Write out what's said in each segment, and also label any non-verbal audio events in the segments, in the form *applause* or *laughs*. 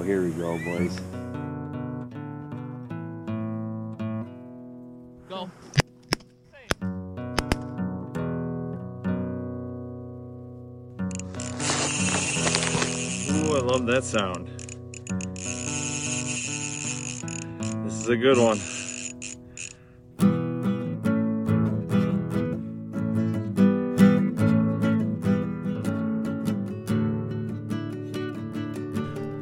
Oh, here we go, boys. Go. Ooh, I love that sound. This is a good one.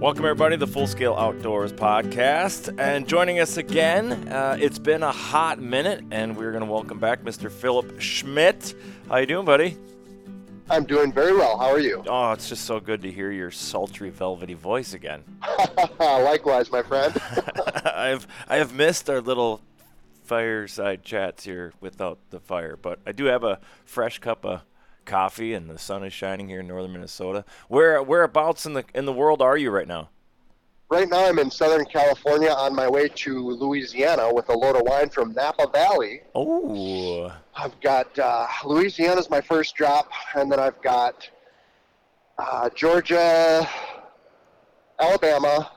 Welcome, everybody, to the Full Scale Outdoors podcast. And joining us again, uh, it's been a hot minute, and we're going to welcome back Mr. Philip Schmidt. How you doing, buddy? I'm doing very well. How are you? Oh, it's just so good to hear your sultry, velvety voice again. *laughs* Likewise, my friend. *laughs* *laughs* I've I have missed our little fireside chats here without the fire, but I do have a fresh cup of coffee, and the sun is shining here in northern Minnesota. Where whereabouts in the in the world are you right now? right now, I'm in Southern California on my way to Louisiana with a load of wine from Napa Valley. Oh, I've got uh, Louisiana's my first drop, and then I've got uh, Georgia, Alabama,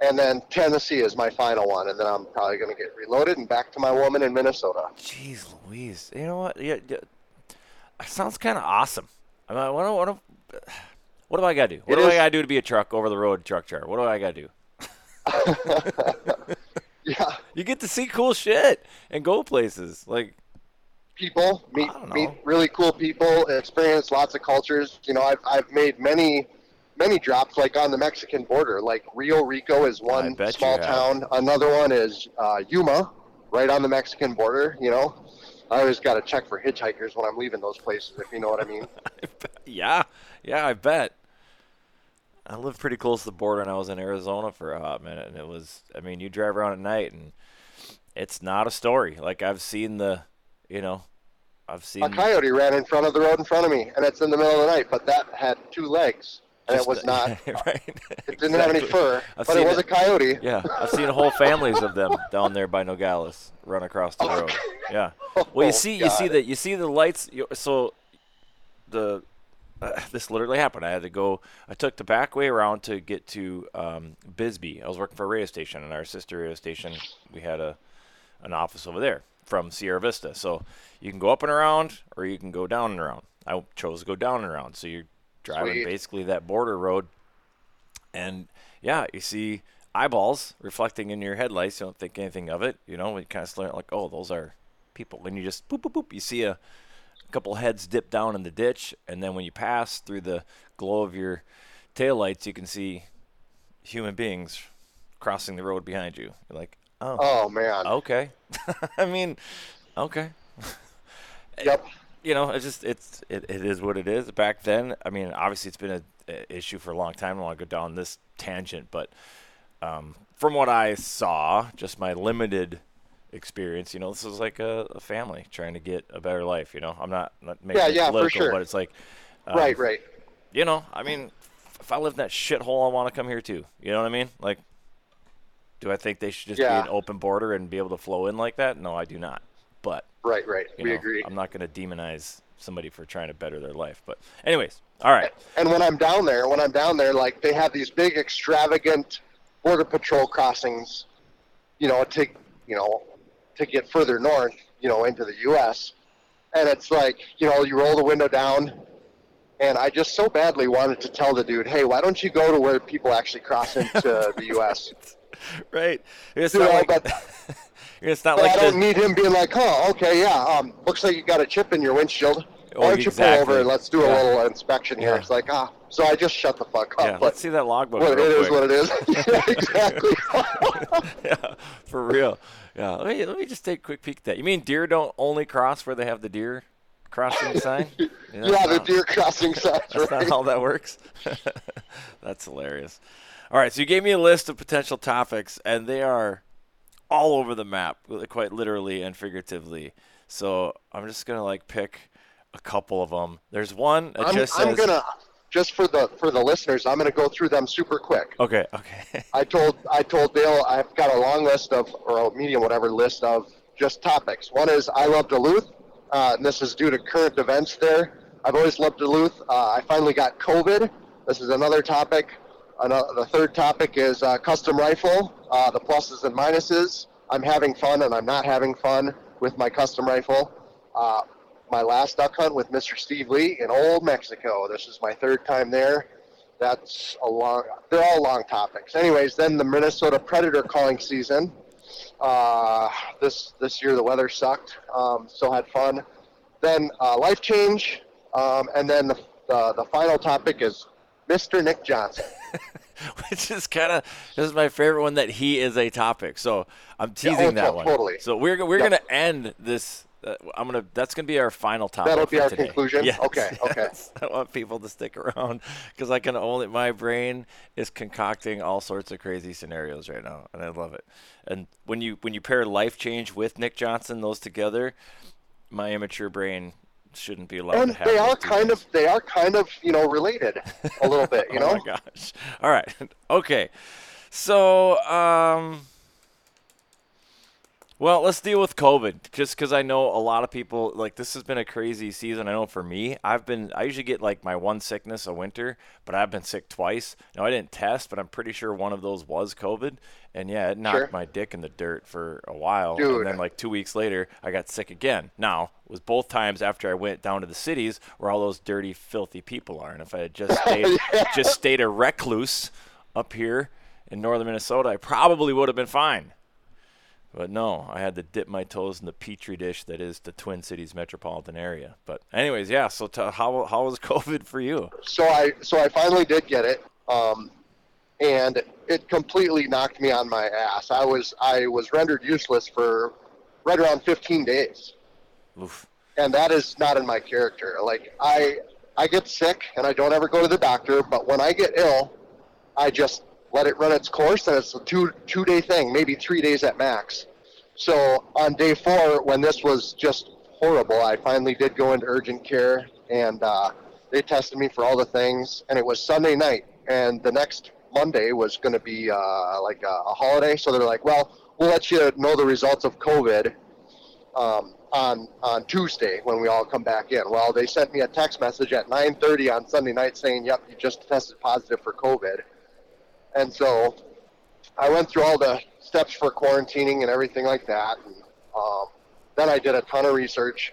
and then Tennessee is my final one. And then I'm probably going to get reloaded and back to my woman in Minnesota. jeez, Louise. You know what? Yeah, sounds kind of awesome. I mean, what, do- what, do- what do I got to do? What It do I got to do to be a truck over the road truck driver? What do I got to do? *laughs* Yeah, You get to see cool shit and go places. Like, people meet meet really cool people, experience lots of cultures. You know, I've I've made many many drops like on the Mexican border. Like Rio Rico is one small town. Another one is uh, Yuma, right on the Mexican border. You know, I always got to check for hitchhikers when I'm leaving those places, if you know what I mean. *laughs* yeah, yeah, I bet. I lived pretty close to the border, and I was in Arizona for a hot minute, and it was. I mean, you drive around at night, and it's not a story. Like I've seen the, you know, I've seen. A coyote ran in front of the road in front of me, and it's in the middle of the night. But that had two legs, and just it was not. *laughs* right. It didn't have any fur, I've but it was a coyote. Yeah, I've seen whole families of them down there by Nogales run across the *laughs* road. Yeah. Well, you Oh, see, you see that you see the lights. You, so the uh, this literally happened. I had to go. I took the back way around to get to um, Bisbee. I was working for a radio station, and our sister radio station. We had a an office over there from Sierra Vista. So you can go up and around, or you can go down and around. I chose to go down and around. So you're driving Sweet. basically that border road and yeah, you see eyeballs reflecting in your headlights. You don't think anything of it. You know, you kind of start like, oh, those are people. And you just boop, boop, boop. You see a couple heads dip down in the ditch. And then when you pass through the glow of your taillights, you can see human beings crossing the road behind you. You're like, oh, Oh man. okay. *laughs* I mean, okay. Yep. You know, it's just it's it, it is what it is. Back then, I mean, obviously it's been a, a issue for a long time. I don't want to go down this tangent, but um, from what I saw, just my limited experience, you know, this is like a, a family trying to get a better life. You know, I'm not, not making Yeah, it yeah, political, sure. but it's like, um, right, right. you know, I mean, if I live in that shithole, I want to come here too. You know what I mean? Like, do I think they should just Yeah. be an open border and be able to flow in like that? No, I do not. But Right, right. you we know, agree. I'm not going to demonize somebody for trying to better their life. But, anyways, all right. And when I'm down there, when I'm down there, like they have these big, extravagant border patrol crossings, you know, to you know, to get further north, you know, into the U.S. and it's like you know you roll the window down, and I just so badly wanted to tell the dude, hey, why don't you go to where people actually cross into *laughs* the U.S. right. It's You not like but, *laughs* it's not but like I don't the- need him being like, oh, okay, yeah, um, looks like you got a chip in your windshield. Oh, Why don't you pull over and let's do a Yeah. little inspection here? Yeah. It's like, ah, so I just shut the fuck up. yeah, let's see that logbook. what it real is, what it is. *laughs* yeah, *laughs* exactly. *laughs* yeah, for real. Yeah, let me let me just take a quick peek at that. You mean deer don't only cross where they have the deer crossing sign? Yeah, the not- deer crossing sign. That's right? not how that works. that's hilarious. All right, so you gave me a list of potential topics, and they are all over the map, quite literally and figuratively. So I'm just gonna like pick a couple of them. There's one that I'm, just I'm gonna just for the for the listeners, I'm gonna go through them super quick. Okay, okay. *laughs* I told I told Dale I've got a long list of or a medium whatever list of just topics. One is I love Duluth, uh, and this is due to current events there. I've always loved Duluth. Uh, I finally got COVID. This is another topic. Another, the third topic is uh, custom rifle, uh, the pluses and minuses. I'm having fun and I'm not having fun with my custom rifle. Uh, my last duck hunt with Mr. Steve Lee in Old Mexico. This is my third time there. That's a long. They're all long topics. Anyways, then the Minnesota Predator calling season. Uh, this this year the weather sucked. Um, still had fun. Then uh, life change, um, and then the, the the final topic is Mr. Nick Johnson. *laughs* Which is kind of this is my favorite one that he is a topic. So I'm teasing oh, that to- one. totally. So we're we're Yep. gonna end this. Uh, I'm gonna. That's gonna be our final topic. That'll be our today. conclusion? Yes, Okay, *laughs* okay. I want people to stick around because I can only. My brain is concocting all sorts of crazy scenarios right now, and I love it. And when you when you pair life change with Nick Johnson, those together, my immature brain shouldn't be allowed and to have. they are kind things. of they are kind of you know related a little bit. *laughs* You oh know. my gosh. All right. Okay. So, um, well, let's deal with COVID. Just because I know a lot of people like this has been a crazy season. I know for me, I've been. I usually get like my one sickness a winter, but I've been sick twice. Now I didn't test, but I'm pretty sure one of those was COVID. And yeah, it knocked Sure. my dick in the dirt for a while. Dude. And then like two weeks later, I got sick again. Now it was both times after I went down to the cities where all those dirty, filthy people are. And if I had just *laughs* stayed, just stayed a recluse up here in northern Minnesota, I probably would have been fine. But no, I had to dip my toes in the petri dish that is the Twin Cities metropolitan area. But anyways, yeah. So t- how how was *laughs* COVID for you? so I so I finally did get it, um, and it completely knocked me on my ass. I was I was rendered useless for right around 15 days, Oof. and that is not in my character. Like I I get sick and I don't ever go to the doctor, but when I get ill, I just let it run its course, and it's a two two day thing, maybe three days at max. So on day four, when this was just horrible, I finally did go into urgent care, and uh, they tested me for all the things, and it was Sunday night, and the next Monday was going to be uh, like a, a holiday, so they're like, well, we'll let you know the results of COVID um, on on Tuesday when we all come back in. Well, they sent me a text message at 9:30 on Sunday night saying, "Yep, you just tested positive for COVID." And so I went through all the steps for quarantining and everything like that. And, um, then I did a ton of research,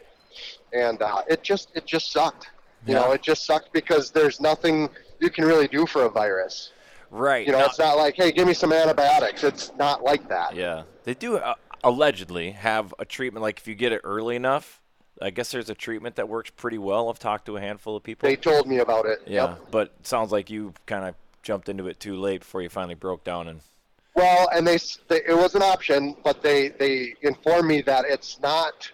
and uh, it just it just sucked. You Yeah. know, it just sucked because there's nothing you can really do for a virus. Right. You know, now- it's not like, hey, give me some antibiotics. It's not like that. Yeah, they do uh, allegedly have a treatment. Like if you get it early enough, I guess there's a treatment that works pretty well. I've talked to a handful of people. They told me about it. yeah, Yep. but it sounds like you kind of jumped into it too late before you finally broke down and. Well, and they, they it was an option, but they they informed me that it's not.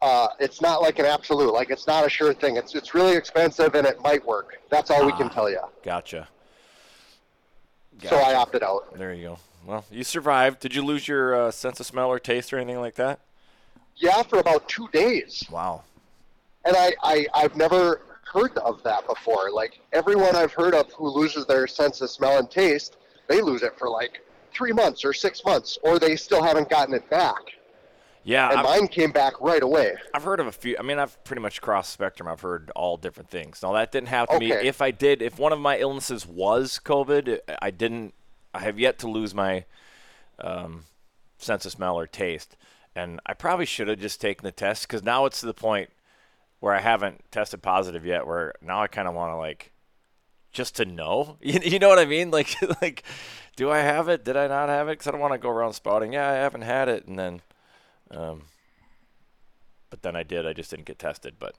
Uh, it's not like an absolute, like it's not a sure thing. It's it's really expensive and it might work. That's all we can Ah. tell you. Gotcha. So I opted out. There you go. Well, you survived. Did you lose your uh, sense of smell or taste or anything like that? Yeah, for about two days, Wow. and I, I I've never heard of that before. Like everyone I've heard of who loses their sense of smell and taste, they lose it for like three months or six months, or they still haven't gotten it back. Yeah, And I've, mine came back right away. I've heard of a few. I mean, I've pretty much crossed spectrum. I've heard all different things. Now that didn't happen to me. If I did, if one of my illnesses was COVID, I didn't. I have yet to lose my um, sense of smell or taste. and I probably should have just taken the test because now it's to the point where I haven't tested positive yet. Where now I kind of want to like just to know. *laughs* You, you know what I mean? Like *laughs* like, do I have it? Did I not have it? Because I don't want to go around spouting. Yeah, I haven't had it, and then, um, but then I did. I just didn't get tested, but.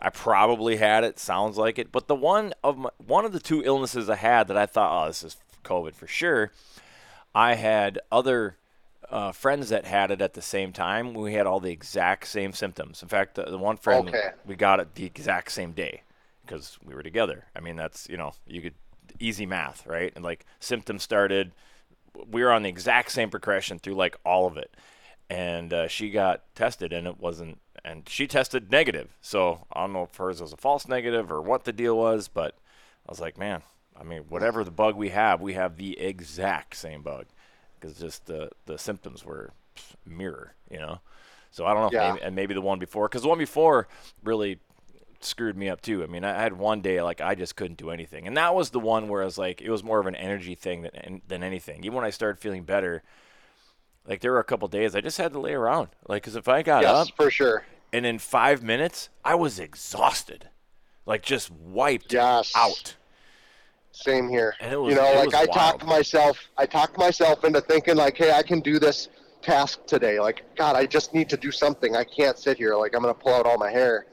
I probably had it. Sounds like it. But the one of my, one of the two illnesses I had that I thought, oh, this is COVID for sure. I had other uh, friends that had it at the same time. We had all the exact same symptoms. In fact, the, the one friend Okay. we got it the exact same day because we were together. I mean, that's you know you could easy math, right? And like symptoms started, we were on the exact same progression through like all of it. And uh, she got tested, and it wasn't. And she tested negative. So I don't know if hers was a false negative or what the deal was, but I was like, man, I mean, whatever the bug we have, we have the exact same bug because just the the symptoms were mirror, you know. So I don't know, Yeah. maybe, and maybe the one before, because the one before really screwed me up too. I mean, I had one day like I just couldn't do anything, and that was the one where I was like, it was more of an energy thing than than anything. Even when I started feeling better, like there were a couple days I just had to lay around, like because if I got yes, up for sure. and in five minutes I was exhausted, like just wiped Yes. out. Same here. Was- you know, like I wild. talked myself, I talked myself into thinking like, hey, I can do this task today. Like, God, I just need to do something. I can't sit here. Like, I'm gonna pull out all my hair,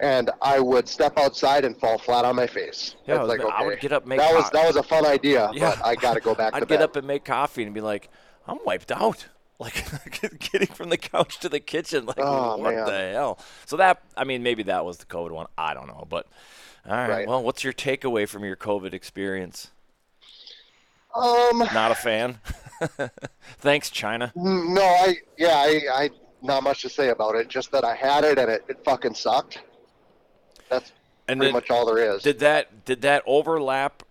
and I would step outside and fall flat on my face. Yeah, was- like, I would get up, make that was that was a fun idea, *laughs* Yeah. but I got to go back *laughs* I'd get bed. up and make coffee and be like, I'm wiped out. *laughs* Like getting from the couch to the kitchen, like Oh, what man. the hell? So that, I mean, maybe that was the COVID one. I don't know, but all right. Right. Well, what's your takeaway from your COVID experience? Um, Not a fan. *laughs* Thanks, China. no, I yeah, I, I not much to say about it. Just that I had it and it, it fucking sucked. That's And pretty then, much all there is. did that did that overlap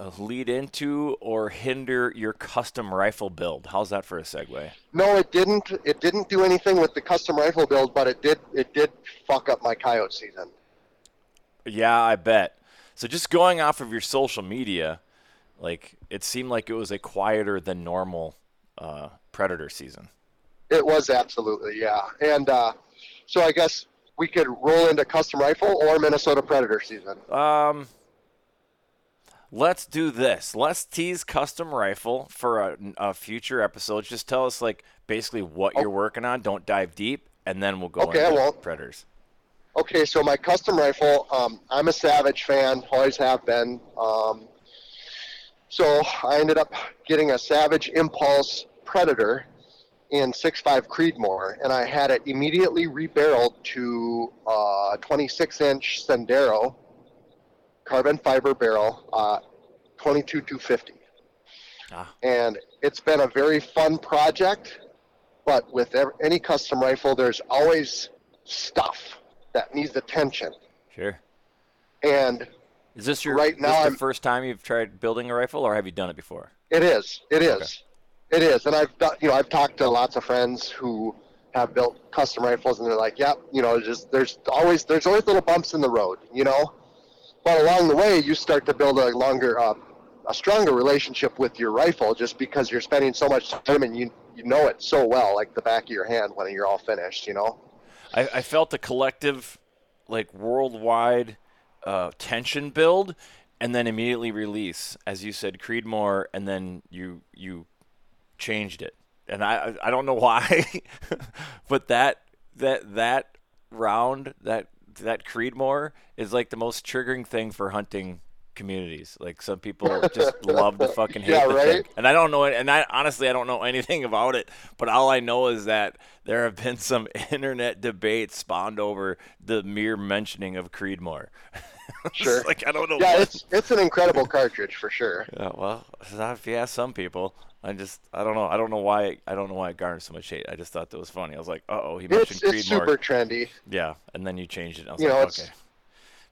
uh, lead into or hinder your custom rifle build? How's that for a segue? No, it didn't. It didn't do anything with the custom rifle build, but it did. It did fuck up my coyote season. Yeah, I bet. So just going off of your social media, like it seemed like it was a quieter than normal uh, predator season. It was absolutely yeah, and uh, so I guess we could roll into custom rifle or Minnesota Predator season. Um, let's do this. Let's tease custom rifle for a, a future episode. Just tell us like basically what you're working on. Don't dive deep, and then we'll go Okay, into won't. predators. Okay, so my custom rifle, um, I'm a Savage fan, always have been. Um, so I ended up getting a Savage Impulse Predator in 6.5 Creedmoor, and I had it immediately rebarreled to uh, 26 inch Sendero carbon fiber barrel, uh, 22 250. Ah. And it's been a very fun project, but with ev- any custom rifle, there's always stuff that needs attention. Sure. And Is this your Right this now the I'm- first time you've tried building a rifle, or have you done it before? it is, it is, it is. And I've done, you know, I've talked to lots of friends who have built custom rifles, and they're like, "Yep, you know, just there's always there's always little bumps in the road, you know." But along the way, you start to build a longer, uh, a stronger relationship with your rifle, just because you're spending so much time and you you know it so well, like the back of your hand when you're all finished, you know. I, I felt a collective, like worldwide uh, tension build, and then immediately release, as you said, Creedmoor, and then you you changed it, and I I don't know why, *laughs* but that that that round that that Creedmoor is like the most triggering thing for hunting communities. Like some people just *laughs* love to fucking hate Yeah, the right? thing. And I don't know it, and I honestly I don't know anything about it, but all I know is that there have been some *laughs* internet debates spawned over the mere mentioning of Creedmoor. *laughs* Sure. like I don't know. Yeah, what- it's it's an incredible cartridge for sure. yeah, well, if you ask some people, I just I don't know. I don't know why I don't know why it garnered so much hate. I just thought that was funny. I was like, uh oh, he mentioned It's it's Creedmoor. super trendy. Yeah, and then you changed it. I was You know, like, it's- okay.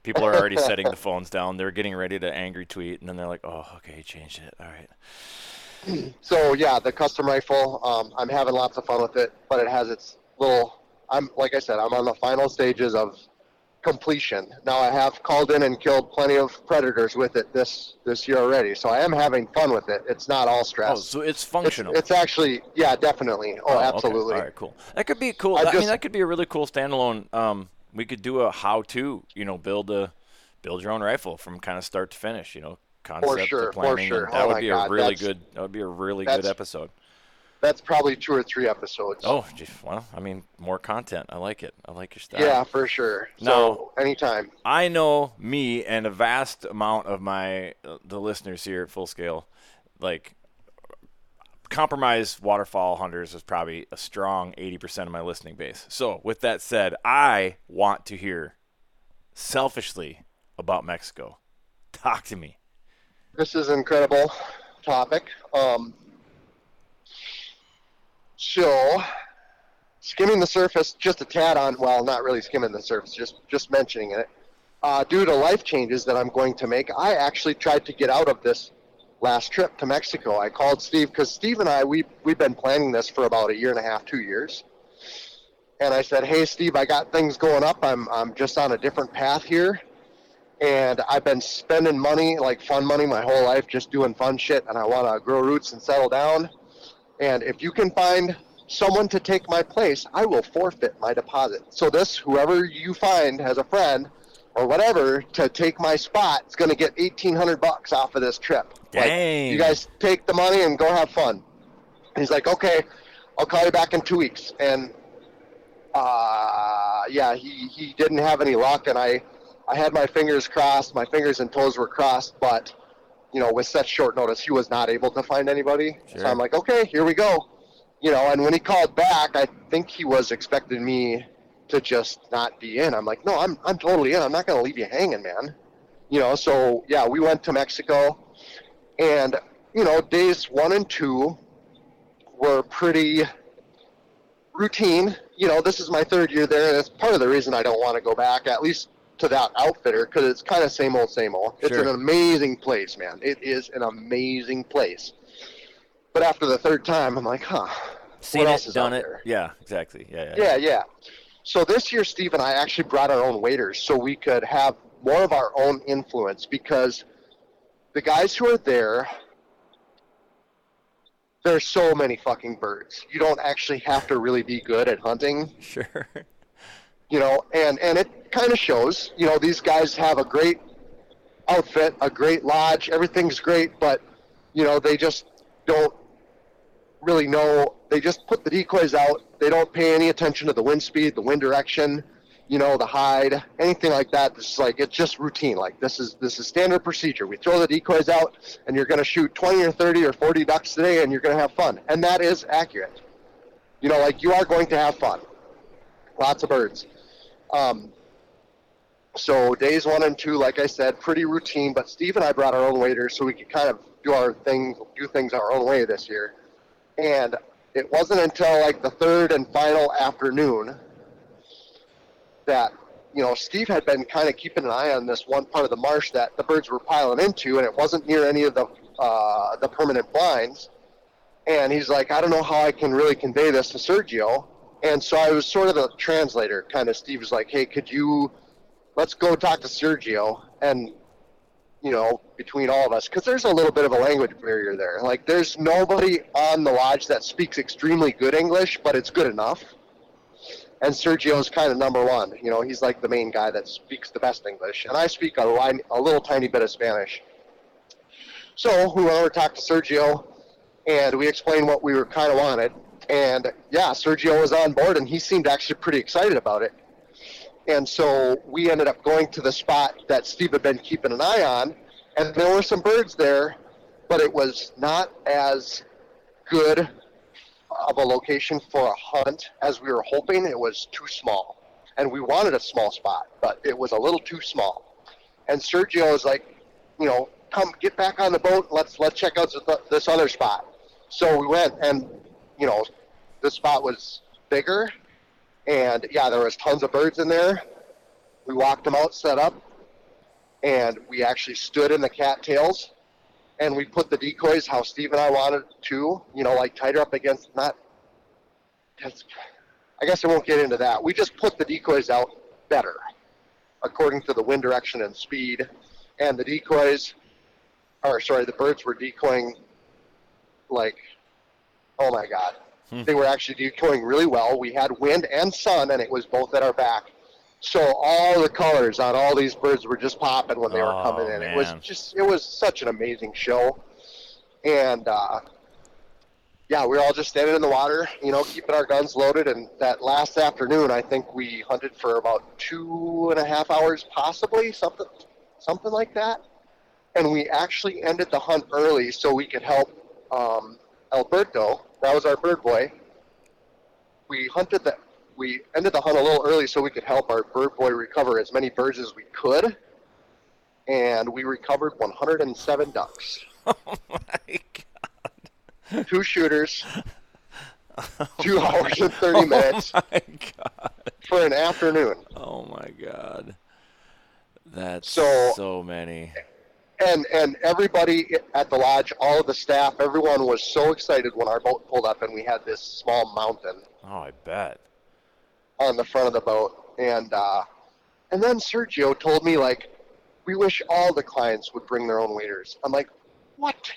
People are already setting the *laughs* phones down. They're getting ready to angry tweet, and then they're like, oh, okay, he changed it. All right. *clears throat* So yeah, the custom rifle, um, I'm having lots of fun with it, but it has its little. I'm like I said, I'm on the final stages of completion. Now I have called in and killed plenty of predators with it this this year already, so I am having fun with it. It's not all stress. Oh, so it's it's, functional. it's actually yeah, definitely. Oh, okay. absolutely. All right, cool. That could be cool. I I, mean, that could be a really cool standalone. Um, we could do a how-to, you know, build a build your own rifle from kind of start to finish. You know, concept sure, to for planning. sure. That Oh would be God, a really good. That would be a really good episode. That's probably two or three episodes. Oh, gee, well, I mean, more content. I like it. I like your style. yeah, for sure. Now- So anytime. I know me and a vast amount of my uh, the listeners here at Full Scale, like compromised waterfowl hunters is probably a strong 80% of my listening base. So, with that said, I want to hear selfishly about Mexico. Talk to me. This is an incredible topic. Um, so, skimming the surface just a tad on, well, not really skimming the surface, just just mentioning it. Uh, due to life changes that I'm going to make, I actually tried to get out of this last trip to Mexico. I called Steve because Steve and I we we've been planning this for about a year and a half, two years. And I said, "Hey, Steve, I got things going up. I'm I'm just on a different path here." and I've been spending money, like fun money, my whole life, just doing fun shit, and I want to grow roots and settle down. And if you can find someone to take my place, I will forfeit my deposit. So this, whoever you find as a friend or whatever to take my spot, is going to get eighteen hundred bucks off of this trip. Like, Dang. you guys take the money and go have fun. He's like, okay, I'll call you back in two weeks. And uh, yeah, he, he didn't have any luck, and I I had my fingers crossed, my fingers and toes were crossed, but you know, with such short notice, he was not able to find anybody. Sure. So I'm like, okay, here we go. You know, and when he called back, I think he was expecting me to just not be in. I'm like, no, I'm I'm totally in. I'm not gonna leave you hanging, man. You know, so yeah, we went to Mexico, and you know, days one and two were pretty routine. You know, this is my third year there, and it's part of the reason I don't want to go back, at least to that outfitter, because it's kind of same old, same old. It's Sure. an amazing place, man. It is an amazing place. But after the third time, I'm like, huh. Seen what it, else is done it. there? Yeah, exactly. Yeah, yeah. Yeah, yeah. So this year, Steve and I actually brought our own waders so we could have more of our own influence because the guys who are there, there's so many fucking birds. You don't actually have to really be good at hunting, *laughs* Sure. you know, and and it kind of shows. You know, these guys have a great outfit, a great lodge, everything's great, but you know, they just don't really know. They just put the decoys out. They don't pay any attention to the wind speed, the wind direction, you know, the hide, anything like that. This is like it's just routine. Like this is this is standard procedure. We throw the decoys out, and you're going to shoot 20 or 30 or 40 ducks today, and you're going to have fun. And that is accurate. You know, like you are going to have fun. Lots of birds. Um, so days one and two, like I said, pretty routine. But Steve and I brought our own waders so we could kind of do our thing, do things our own way this year. And it wasn't until like the third and final afternoon that you know Steve had been kind of keeping an eye on this one part of the marsh that the birds were piling into, and it wasn't near any of the uh, the permanent blinds. And he's like, I don't know how I can really convey this to Sergio. And so I was sort of the translator, kind of. Steve was like, Hey, could you let's go talk to Sergio and you know between all of us because there's a little bit of a language barrier there. Like there's nobody on the lodge that speaks extremely good English, but it's good enough. And Sergio's kind of number one. You know, he's like the main guy that speaks the best English, and I speak a, line, a little tiny bit of Spanish. So we went over to talk to Sergio, and we explained what we were kind of wanted. And yeah, Sergio was on board, and he seemed actually pretty excited about it. And so we ended up going to the spot that Steve had been keeping an eye on, and there were some birds there, but it was not as good of a location for a hunt as we were hoping. It was too small, and we wanted a small spot, but it was a little too small. And Sergio was like, you know, come get back on the boat. Let's let's check out this- other spot. So we went, and you know, this spot was bigger, and yeah, there was tons of birds in there. We walked them out, set up, and we actually stood in the cattails, and we put the decoys how Steve and I wanted to. You know, like tighter up against not. I guess I won't get into that. We just put the decoys out better. according to the wind direction and speed. And the decoys, or sorry, the birds were decoying like, oh my God. Hmm. They were actually decoying really well. We had wind and sun, and it was both at our back. So all the colors on all these birds were just popping when they were Oh, coming in. It was just, it was such an amazing show. And uh, yeah, we were all just standing in the water, you know, keeping our guns loaded. And that last afternoon, I think we hunted for about two and a half hours, possibly something, something like that. And we actually ended the hunt early so we could help um, Alberto. That was our bird boy. We hunted the, we ended the hunt a little early so we could help our bird boy recover as many birds as we could. And we recovered 107 ducks *laughs* Oh my God. two shooters, *laughs* two hours and 30 minutes Oh my God. for an afternoon. Oh my God. That's So- so many. And and everybody at the lodge, all of the staff, everyone was so excited when our boat pulled up and we had this small mountain Oh, I bet. on the front of the boat. And uh, and then Sergio told me like, we wish all the clients would bring their own waders. I'm like, what?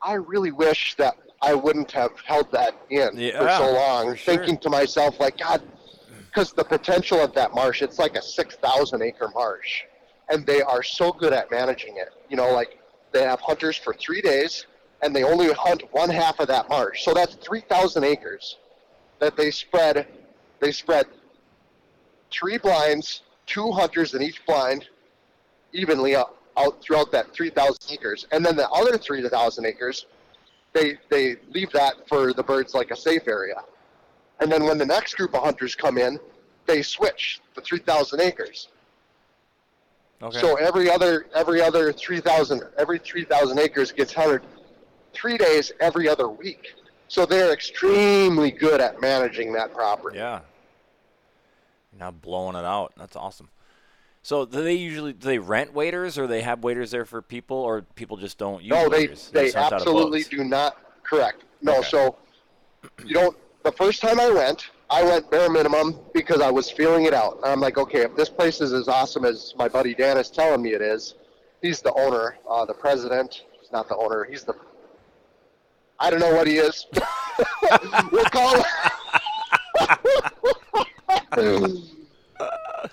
I really wish that I wouldn't have held that in for so long, for sure. thinking to myself like, God, because the potential of that marsh, it's like a 6,000 acre marsh, and they are so good at managing it. You know, like they have hunters for three days, and they only hunt one half of that marsh, so that's 3,000 acres that they spread. They spread three blinds, two hunters in each blind, evenly out, out throughout that 3,000 acres, and then the other 3,000 acres, they they leave that for the birds like a safe area. And then when the next group of hunters come in, they switch the 3,000 acres. Okay. So every other every other 3,000 every 3,000 acres gets hunted three days every other week. So they're extremely good at managing that property. yeah. Not blowing it out. That's awesome. So do they usually do they rent waders or they have waders there for people or people just don't use No, they waders? they just hunt out of absolutely do not. Correct. No, Okay. so you don't. The first time I went, I went bare minimum because I was feeling it out. I'm like, okay, if this place is as awesome as my buddy Dan is telling me it is, he's the owner, uh, the president. He's not the owner. He's the. I don't know what he is. *laughs* we'll call. *laughs*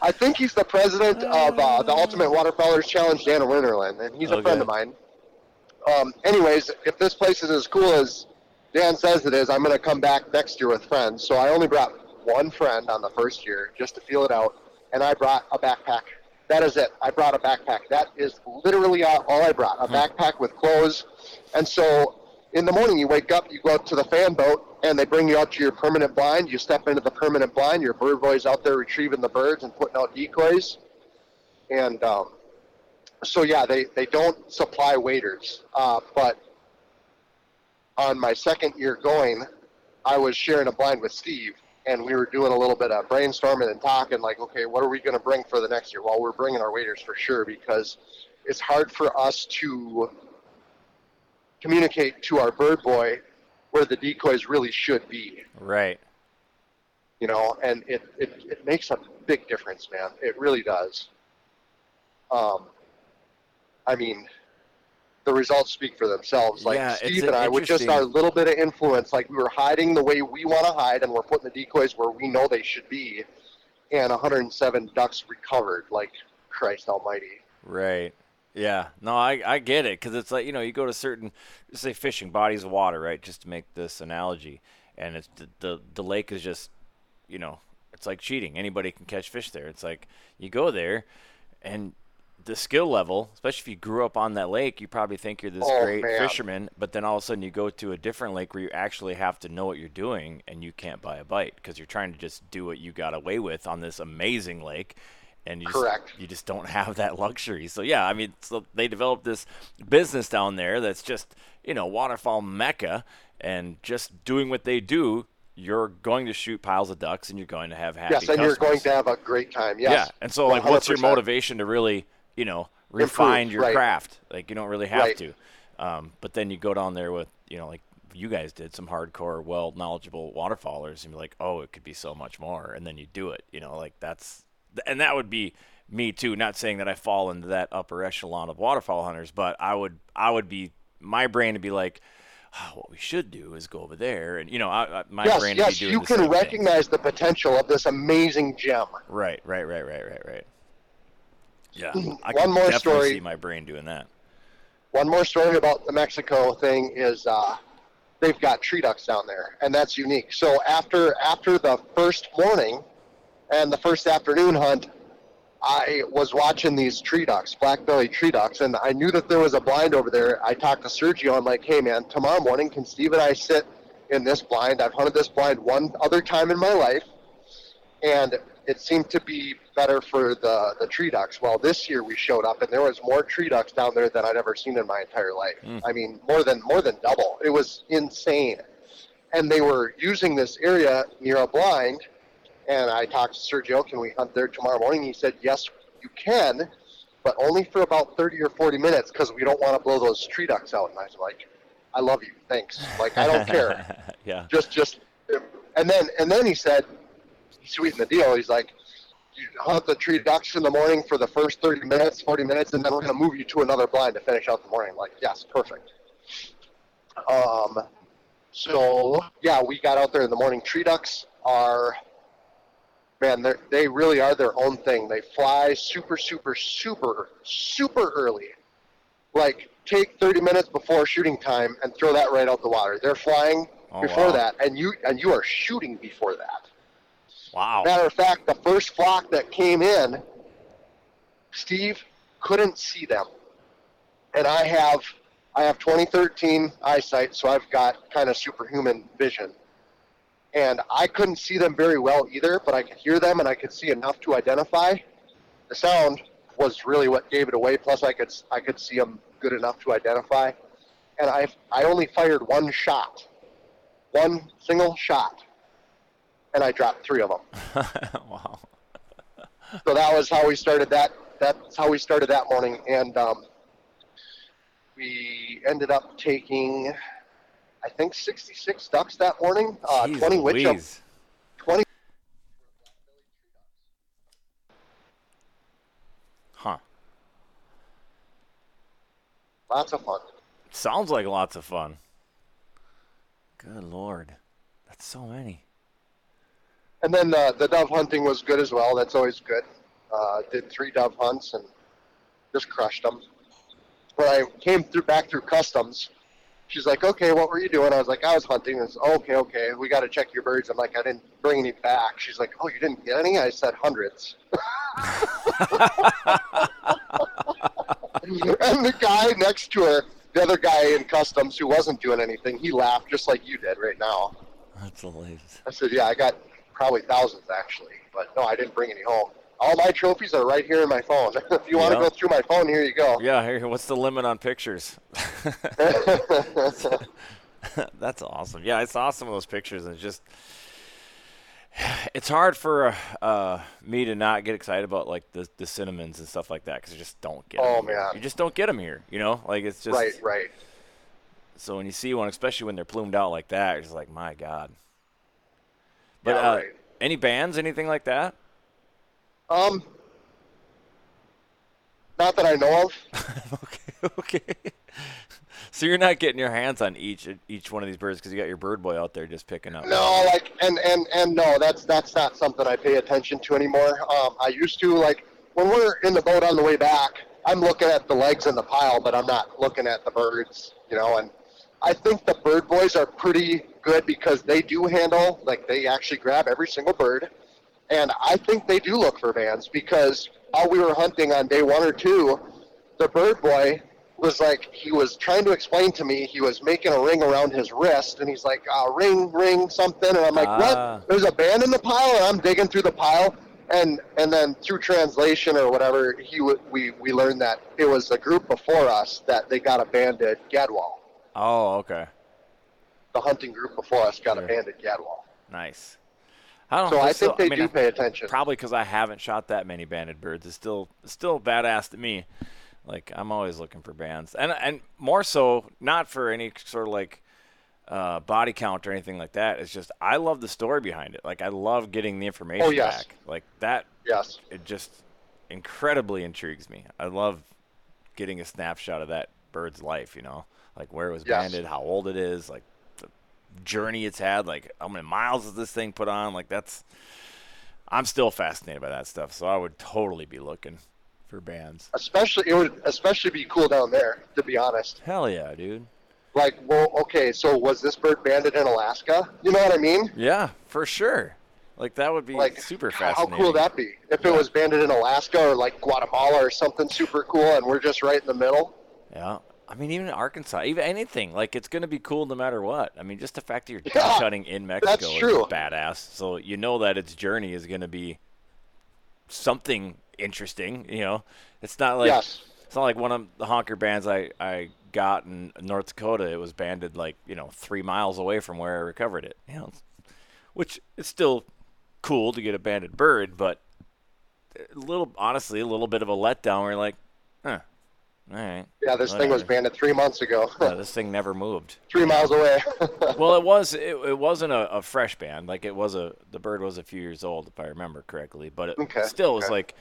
I think he's the president of uh, the Ultimate Waterfowlers Challenge, Dan Winterland, and he's a Okay. friend of mine. Um, anyways, if this place is as cool as Dan says it is, I'm going to come back next year with friends. So I only brought one friend on the first year just to feel it out, and I brought a backpack. That is it. I brought a backpack. That is literally all I brought. A backpack with clothes. And so in the morning, you wake up, you go out to the fan boat, and they bring you out to your permanent blind. You step into the permanent blind. Your bird boy's out there retrieving the birds and putting out decoys. And um, so yeah, they, they don't supply waders. Uh, but on my second year going, I was sharing a blind with Steve, and we were doing a little bit of brainstorming and talking, like, okay, what are we going to bring for the next year? Well, we're bringing our waders for sure because it's hard for us to communicate to our bird boy where the decoys really should be, Right. you know, and it, it, it makes a big difference, man. It really does. Um, I mean, the results speak for themselves. Like Yeah, Steve and I, with just our little bit of influence, like we were hiding the way we want to hide, and we're putting the decoys where we know they should be, and 107 ducks recovered. Like Christ Almighty. Right. Yeah. No, I, I get it because it's like you know you go to certain say fishing bodies of water right just to make this analogy and it's the, the the lake is just you know it's like cheating anybody can catch fish there it's like you go there and the skill level especially if you grew up on that lake you probably think you're this Oh, great man. fisherman but then all of a sudden you go to a different lake where you actually have to know what you're doing and you can't buy a bite because you're trying to just do what you got away with on this amazing lake and you just, you just don't *laughs* have that luxury. So yeah, I mean, so they developed this business down there that's just you know waterfowl mecca, and just doing what they do, you're going to shoot piles of ducks, and you're going to have happy. yes, and you're going to have a great time. Yes. Yeah, and so like, what's your motivation to really you know refine Improve, your right. craft? Like you don't really have Right. to. Um, but then you go down there with you know like you guys did some hardcore, well knowledgeable waterfowlers, and you're like, oh, it could be so much more, and then you do it. You know, like that's and that would be me too. Not saying that I fall into that upper echelon of waterfowl hunters, but I would I would be my brain to be like. Oh, what we should do is go over there, and you know, I, I, my yes, brain yes, would be doing you can same thing. recognize the potential of this amazing gem. Right, right, right, right, right, right. Yeah, *clears throat* I. One can more definitely story. see my brain doing that. One more story about the Mexico thing is uh, they've got tree ducks down there, and that's unique. So after after the first morning and the first afternoon hunt, I was watching these tree ducks, black belly tree ducks, and I knew that there was a blind over there. I talked to Sergio. I'm like, hey man, tomorrow morning can Steve and I sit in this blind? I've hunted this blind one other time in my life, and it seemed to be better for the the tree ducks. Well, this year we showed up and there was more tree ducks down there than I'd ever seen in my entire life. Hmm. I mean, more than more than double. It was insane. And they were using this area near a blind. And I talked to Sergio, can we hunt there tomorrow morning? He said, yes, you can, but only for about 30 or 40 minutes because we don't want to blow those tree ducks out. And I was like, I love you, thanks. Like I don't care *laughs* yeah. just just and then and then he said he sweetened the deal he's like hunt the tree ducks in the morning for the first 30 minutes 40 minutes and then we're going to move you to another blind to finish out the morning. Like yes perfect. Um so yeah we got out there in the morning. Tree ducks are man they're- really are their own thing. They fly super super super super early. Like take 30 minutes before shooting time and throw that right out the water. They're flying Oh, before wow. that and you and you are shooting before that Wow. matter of fact the first flock that came in steve couldn't see them. And i have i have 2013 eyesight so i've got kind of superhuman vision. And i couldn't see them very well either but i could hear them and i could see enough to identify. The sound was really what gave it away plus i could i could see them good enough to identify. And i i only fired one shot. One single shot and i dropped three of them *laughs* wow. so that was how we started that. That's how we started that morning, and um, we ended up taking, I think, 66 ducks that morning. Uh, Jeez 20 witch up, 20. Huh. Lots of fun. Sounds like lots of fun. Good lord. That's so many. And then uh, the dove hunting was good as well. That's always good. Uh, did three dove hunts and just crushed them. When I came through back through customs, she's like, "Okay, what were you doing?" I was like, "I was hunting." Oh, okay, okay, we got to check your birds. I'm like, "I didn't bring any back." She's like, "Oh, you didn't get any?" I said, hundreds. *laughs* and the guy next to her, the other guy in customs who wasn't doing anything, he laughed just like you did right now. That's hilarious. I said, yeah, I got probably thousands actually, but no, I didn't bring any home. All my trophies are right here in my phone. *laughs* if you want to Yeah. go through my phone, here you go. Yeah, here, what's the limit on pictures? *laughs* *laughs* That's awesome. Yeah, I saw some of those pictures and it's just it's hard for uh, uh, me to not get excited about like the, the cinnamons and stuff like that because you just don't get. Oh, here. man. You just don't get them here, you know? Like it's just right, right. so when you see one, especially when they're plumed out like that, just like, my god. But Yeah, uh, right. any bands, anything like that? Um, not that I know of. *laughs* okay, okay. *laughs* So you're not getting your hands on each each one of these birds because you got your bird boy out there just picking up. No, like, and and and no, that's that's not something I pay attention to anymore. Um, I used to like when we're in the boat on the way back. I'm looking at the legs in the pile, but I'm not looking at the birds, you know. And I think the bird boys are pretty good because they do handle, like, they actually grab every single bird. And I think they do look for bands because while we were hunting on day one or two, the bird boy was like, he was trying to explain to me, he was making a ring around his wrist, and he's like, uh, ring, ring, something. And I'm like, Ah. what? There's a band in the pile, and I'm digging through the pile. And, and then through translation or whatever, he w- we, we learned that it was a group before us that they got a banded gadwall. Oh, okay, The hunting group before us got Sure. a banded gadwall. nice. I don't So know. I still- think they mean, do I- pay attention. Probably because I haven't shot that many banded birds. It's still still badass to me. Like I'm always looking for bands, and and more so not for any sort of like uh, body count or anything like that. It's just I love the story behind it. Like I love getting the information Oh, yes. back. Like that Yes. it just incredibly intrigues me. I love getting a snapshot of that bird's life, you know, like where it was Yes. banded, how old it is, like the journey it's had, like how many miles has this thing put on. Like that's, I'm still fascinated by that stuff. So I would totally be looking for bands. Especially it would especially be cool down there, to be honest. Hell yeah, dude. Like, well, okay, so was this bird banded in Alaska? You know what I mean? Yeah, for sure. Like that would be Like, super God, how cool would that be? If it was banded in Alaska or like Guatemala or something super cool, and we're just right in the middle. Yeah. I mean, even Arkansas, even anything, like it's going to be cool no matter what. I mean, just the fact that you're *laughs* Yeah, duck hunting in Mexico is badass. So you know that its journey is going to be something interesting. You know, it's not like yes. it's not like one of the honker bands I I got in North Dakota. It was banded like you know three miles away from where I recovered it. You know, which it's still cool to get a banded bird, but a little honestly a little bit of a letdown. Where you're like, huh, all right. Yeah, this thing was Whatever. banded three months ago, Yeah, *laughs* this thing never moved. three miles away. *laughs* Well, it was it, it wasn't a, a fresh band. Like it was a the bird was a few years old if I remember correctly. But it Okay, still was okay. like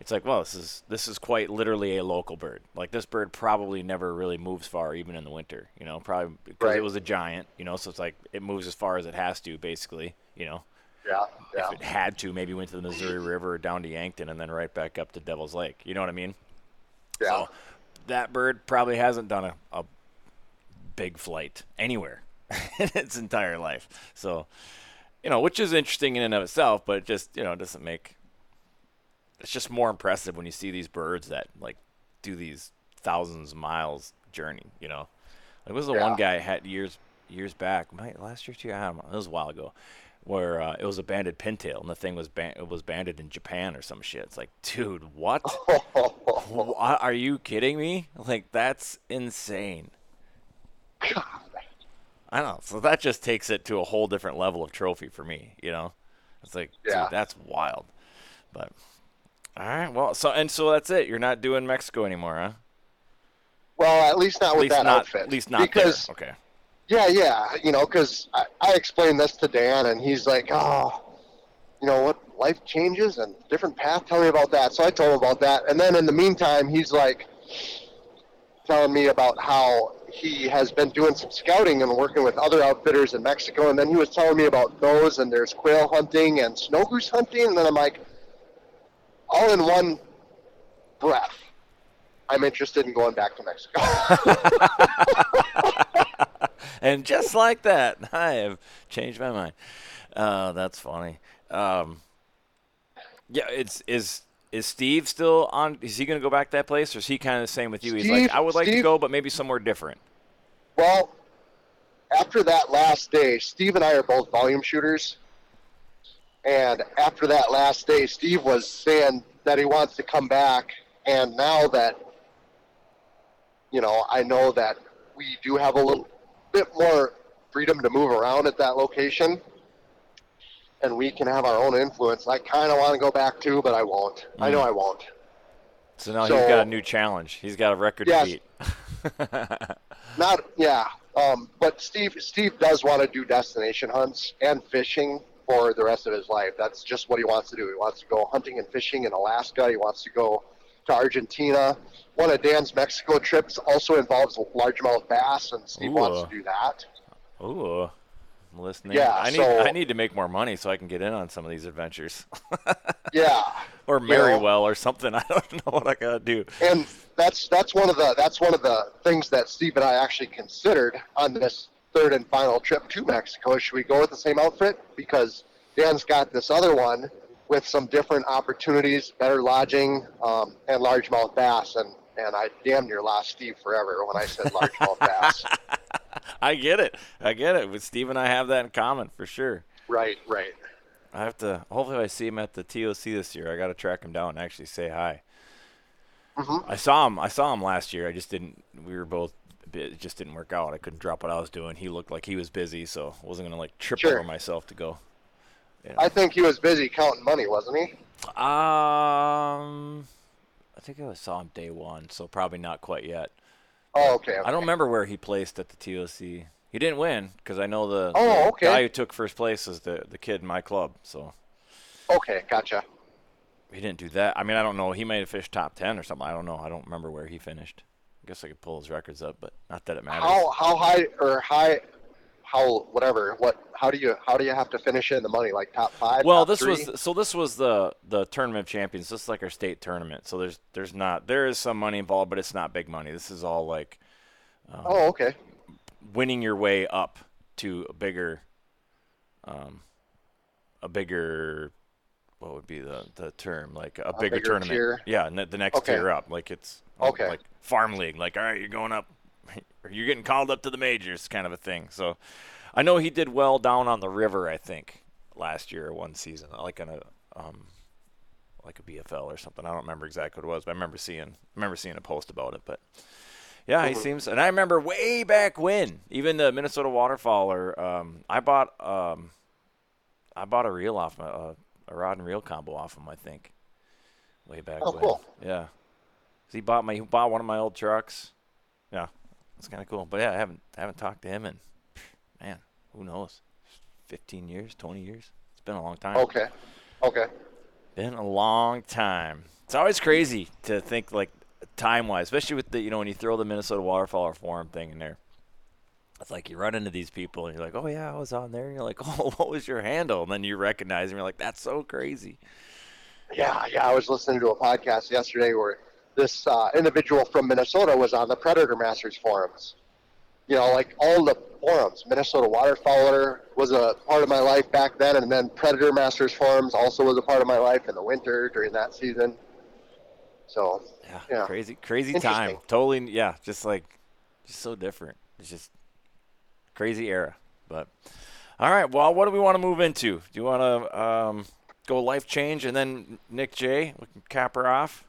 it's like well this is this is quite literally a local bird. Like this bird probably never really moves far even in the winter. You know, probably because it was a giant. You know, so it's like it moves as far as it has to basically. You know, yeah, yeah. if it had to, maybe went to the Missouri River or down to Yankton and then right back up to Devil's Lake. You know what I mean? yeah. So that bird probably hasn't done a, a big flight anywhere *laughs* in its entire life. So, you know, which is interesting in and of itself, but it just, you know, it doesn't make it's just more impressive when you see these birds that like do these thousands of miles journey, you know. Like was the one guy I had years years back, my last year too, I don't know, it was a while ago. Where uh, it was a banded pintail, and the thing was ban- it was banded in Japan or some shit. It's like, dude, what? *laughs* Wha- Are you kidding me? Like that's insane. God. I don't know. So that just takes it to a whole different level of trophy for me. You know, it's like, Yeah. dude, that's wild. But all right, well, so and so that's it. You're not doing Mexico anymore, huh? well, at least not At with least that not. outfit. At least not because there. Okay. Yeah, yeah, you know, because I, I explained this to Dan, and he's like, oh, you know what, life changes and different path. Tell me about that. So I told him about that, and then in the meantime, he's like telling me about how he has been doing some scouting and working with other outfitters in Mexico, and then he was telling me about those, and there's quail hunting and snow goose hunting, and then I'm like, all in one breath. I'm interested in going back to Mexico. *laughs* *laughs* and just like that, *laughs* I have changed my mind. Uh, that's funny. Um, yeah, it's is is Steve still on? Is he going to go back to that place, or is he kind of the same with you? He's like, I would like to go, but maybe somewhere different. Well, after that last day, Steve and I are both volume shooters. And after that last day, Steve was saying that he wants to come back. And now that, you know, I know that we do have a little bit more freedom to move around at that location and we can have our own influence, I kind of want to go back too, but I won't. I know I won't. So now So- he's got a new challenge. He's got a record Yes. to beat. *laughs* Not yeah, um, but Steve Steve does want to do destination hunts and fishing for the rest of his life. That's just what he wants to do. He wants to go hunting and fishing in Alaska. He wants to go to Argentina. One of Dan's Mexico trips also involves largemouth bass, and Steve wants to do that. Ooh, I'm listening. Yeah, I need so- I need to make more money so I can get in on some of these adventures, *laughs* Yeah, or marry know- well, or something. *laughs* I don't know what I gotta do. and that's that's one of the that's one of the things that Steve and I actually considered on this third and final trip to Mexico. Should we go with the same outfit? Because Dan's got this other one with some different opportunities, better lodging, um, and largemouth bass. And and I damn near lost Steve forever when I said largemouth *laughs* bass. I get it. I get it. With Steve and I have that in common for sure. Right, right. I have to. Hopefully, I see him at the TOC this year. I got to track him down and actually say hi. Mhm. I saw him. I saw him last year. I just didn't. We were both. It just didn't work out. I couldn't drop what I was doing. He looked like he was busy, so I wasn't gonna like trip Sure. over myself to go. I think he was busy counting money, wasn't he? Um, I think I saw him day one, so probably not quite yet. Oh, okay. I don't remember where he placed at the TOC. He didn't win because I know the, Oh, the okay. guy who took first place is the the kid in my club. So Okay, gotcha. he didn't do that. I mean, I don't know. He might have fished top ten or something. I don't know. I don't remember where he finished. I guess I could pull his records up, but not that it matters. How how high or high how whatever what how do you how do you have to finish in the money like top five? Well, top this three? was so. This was the the tournament of champions. This is like our state tournament. So there's there's not there is some money involved, but it's not big money. This is all like oh okay winning your way up to a bigger, um, a bigger, what would be the the term? Like a, bigger, bigger tournament. tier? Yeah, the next Okay. tier up. Like it's um, Okay. like farm league. Like all right, you're going up, or you're getting called up to the majors, kind of a thing. So, I know he did well down on the river. I think last year or one season, like on a um, like a BFL or something. I don't remember exactly what it was, but I remember seeing I remember seeing a post about it. But yeah, he seems. And I remember way back when, even the Minnesota waterfowler. Um, I bought um, I bought a reel off a, a rod and reel combo off him. I think way back Oh, when. cool. Yeah, he bought my he bought one of my old trucks. Yeah, it's kind of cool. But yeah, I haven't I haven't talked to him in man, who knows, fifteen years, twenty years. It's been a long time. okay okay Been a long time. It's always crazy to think like time wise, especially with the you know when you throw the Minnesota Waterfowler Forum thing in there. It's like you run into these people and you're like, oh yeah, I was on there. And you're like, *laughs* oh, what was your handle? And then you recognize them. You're like, that's so crazy. yeah yeah I was listening to a podcast yesterday where this uh, individual from Minnesota was on the Predator Masters forums. You know, like all the forums. Minnesota Waterfowler was a part of my life back then, and then Predator Masters forums also was a part of my life in the winter during that season. So Yeah, Yeah. crazy, crazy time. Totally, yeah, just like, just so different. It's just crazy era. But all right, well, what do we want to move into? Do you want to um, go life change and then Nick J? We can cap her off.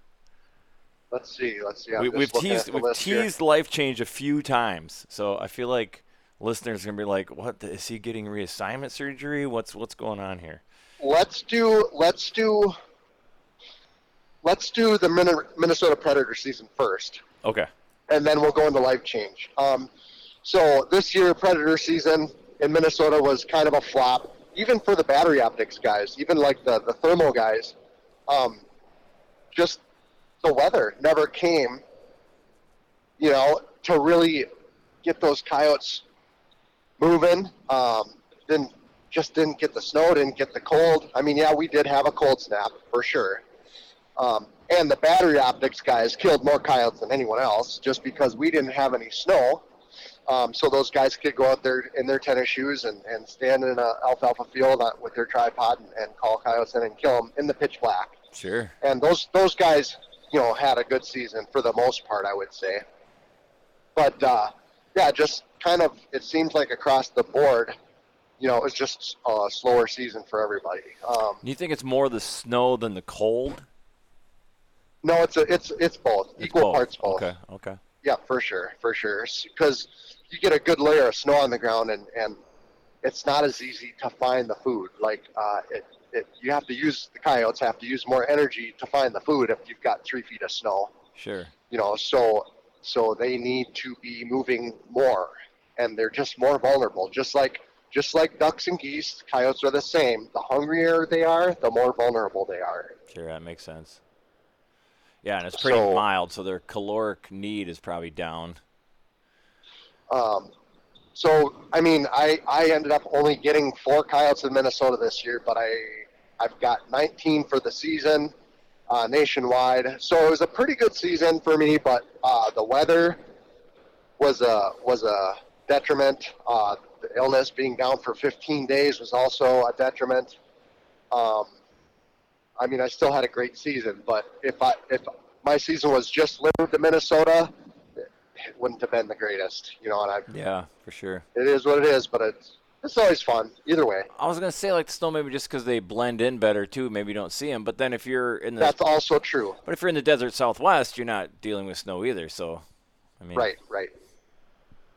Let's see, let's see. I'm We, we've teased we've here. teased life change a few times, so I feel like listeners are gonna be like, "What the, is he getting reassignment surgery? What's what's going on here?" let's do let's do let's do the Minnesota Predator season first, Okay. and then we'll go into life change. Um, so this year Predator season in Minnesota was kind of a flop, even for the battery optics guys, even like the the thermal guys. Um, just the weather never came, you know, to really get those coyotes moving. Um, didn't just didn't get the snow, didn't get the cold. I mean, yeah, we did have a cold snap for sure. Um, and the battery optics guys killed more coyotes than anyone else, just because we didn't have any snow. Um, so those guys could go out there in their tennis shoes and, and stand in a alfalfa field with their tripod and, and call coyotes in and kill them in the pitch black Sure. and those those guys, you know, had a good season for the most part, I would say. But uh, yeah, just kind of it seems like across the board, you know, it was just a slower season for everybody. Um, Do you think it's more the snow than the cold? no, it's a, it's it's both, It's equal parts both. Okay. Okay. Yeah, for sure, for sure. Because you get a good layer of snow on the ground, and and it's not as easy to find the food. Like uh, it, it, you have to use the coyotes have to use more energy to find the food if you've got three feet of snow. Sure. you know so so they need to be moving more and they're just more vulnerable just like just like ducks and geese coyotes are the same the hungrier they are the more vulnerable they are Sure. That makes sense. Yeah, and it's pretty So- mild, so their caloric need is probably down. um, so i mean i i ended up only getting four coyotes in minnesota this year but i i've got 19 for the season uh, nationwide so it was a pretty good season for me but uh, the weather was a was a detriment. Uh, the illness being down for 15 days was also a detriment. Um, I mean, I still had a great season, but if I if my season was just limited to Minnesota, it wouldn't have been the greatest. You know, and I Yeah, for sure. it is what it is, but it's it's always fun either way. I was gonna say like the snow, maybe just because they blend in better too. Maybe you don't see them. But then if you're in the That's also true. but if you're in the desert Southwest, you're not dealing with snow either. So, I mean, Right, right.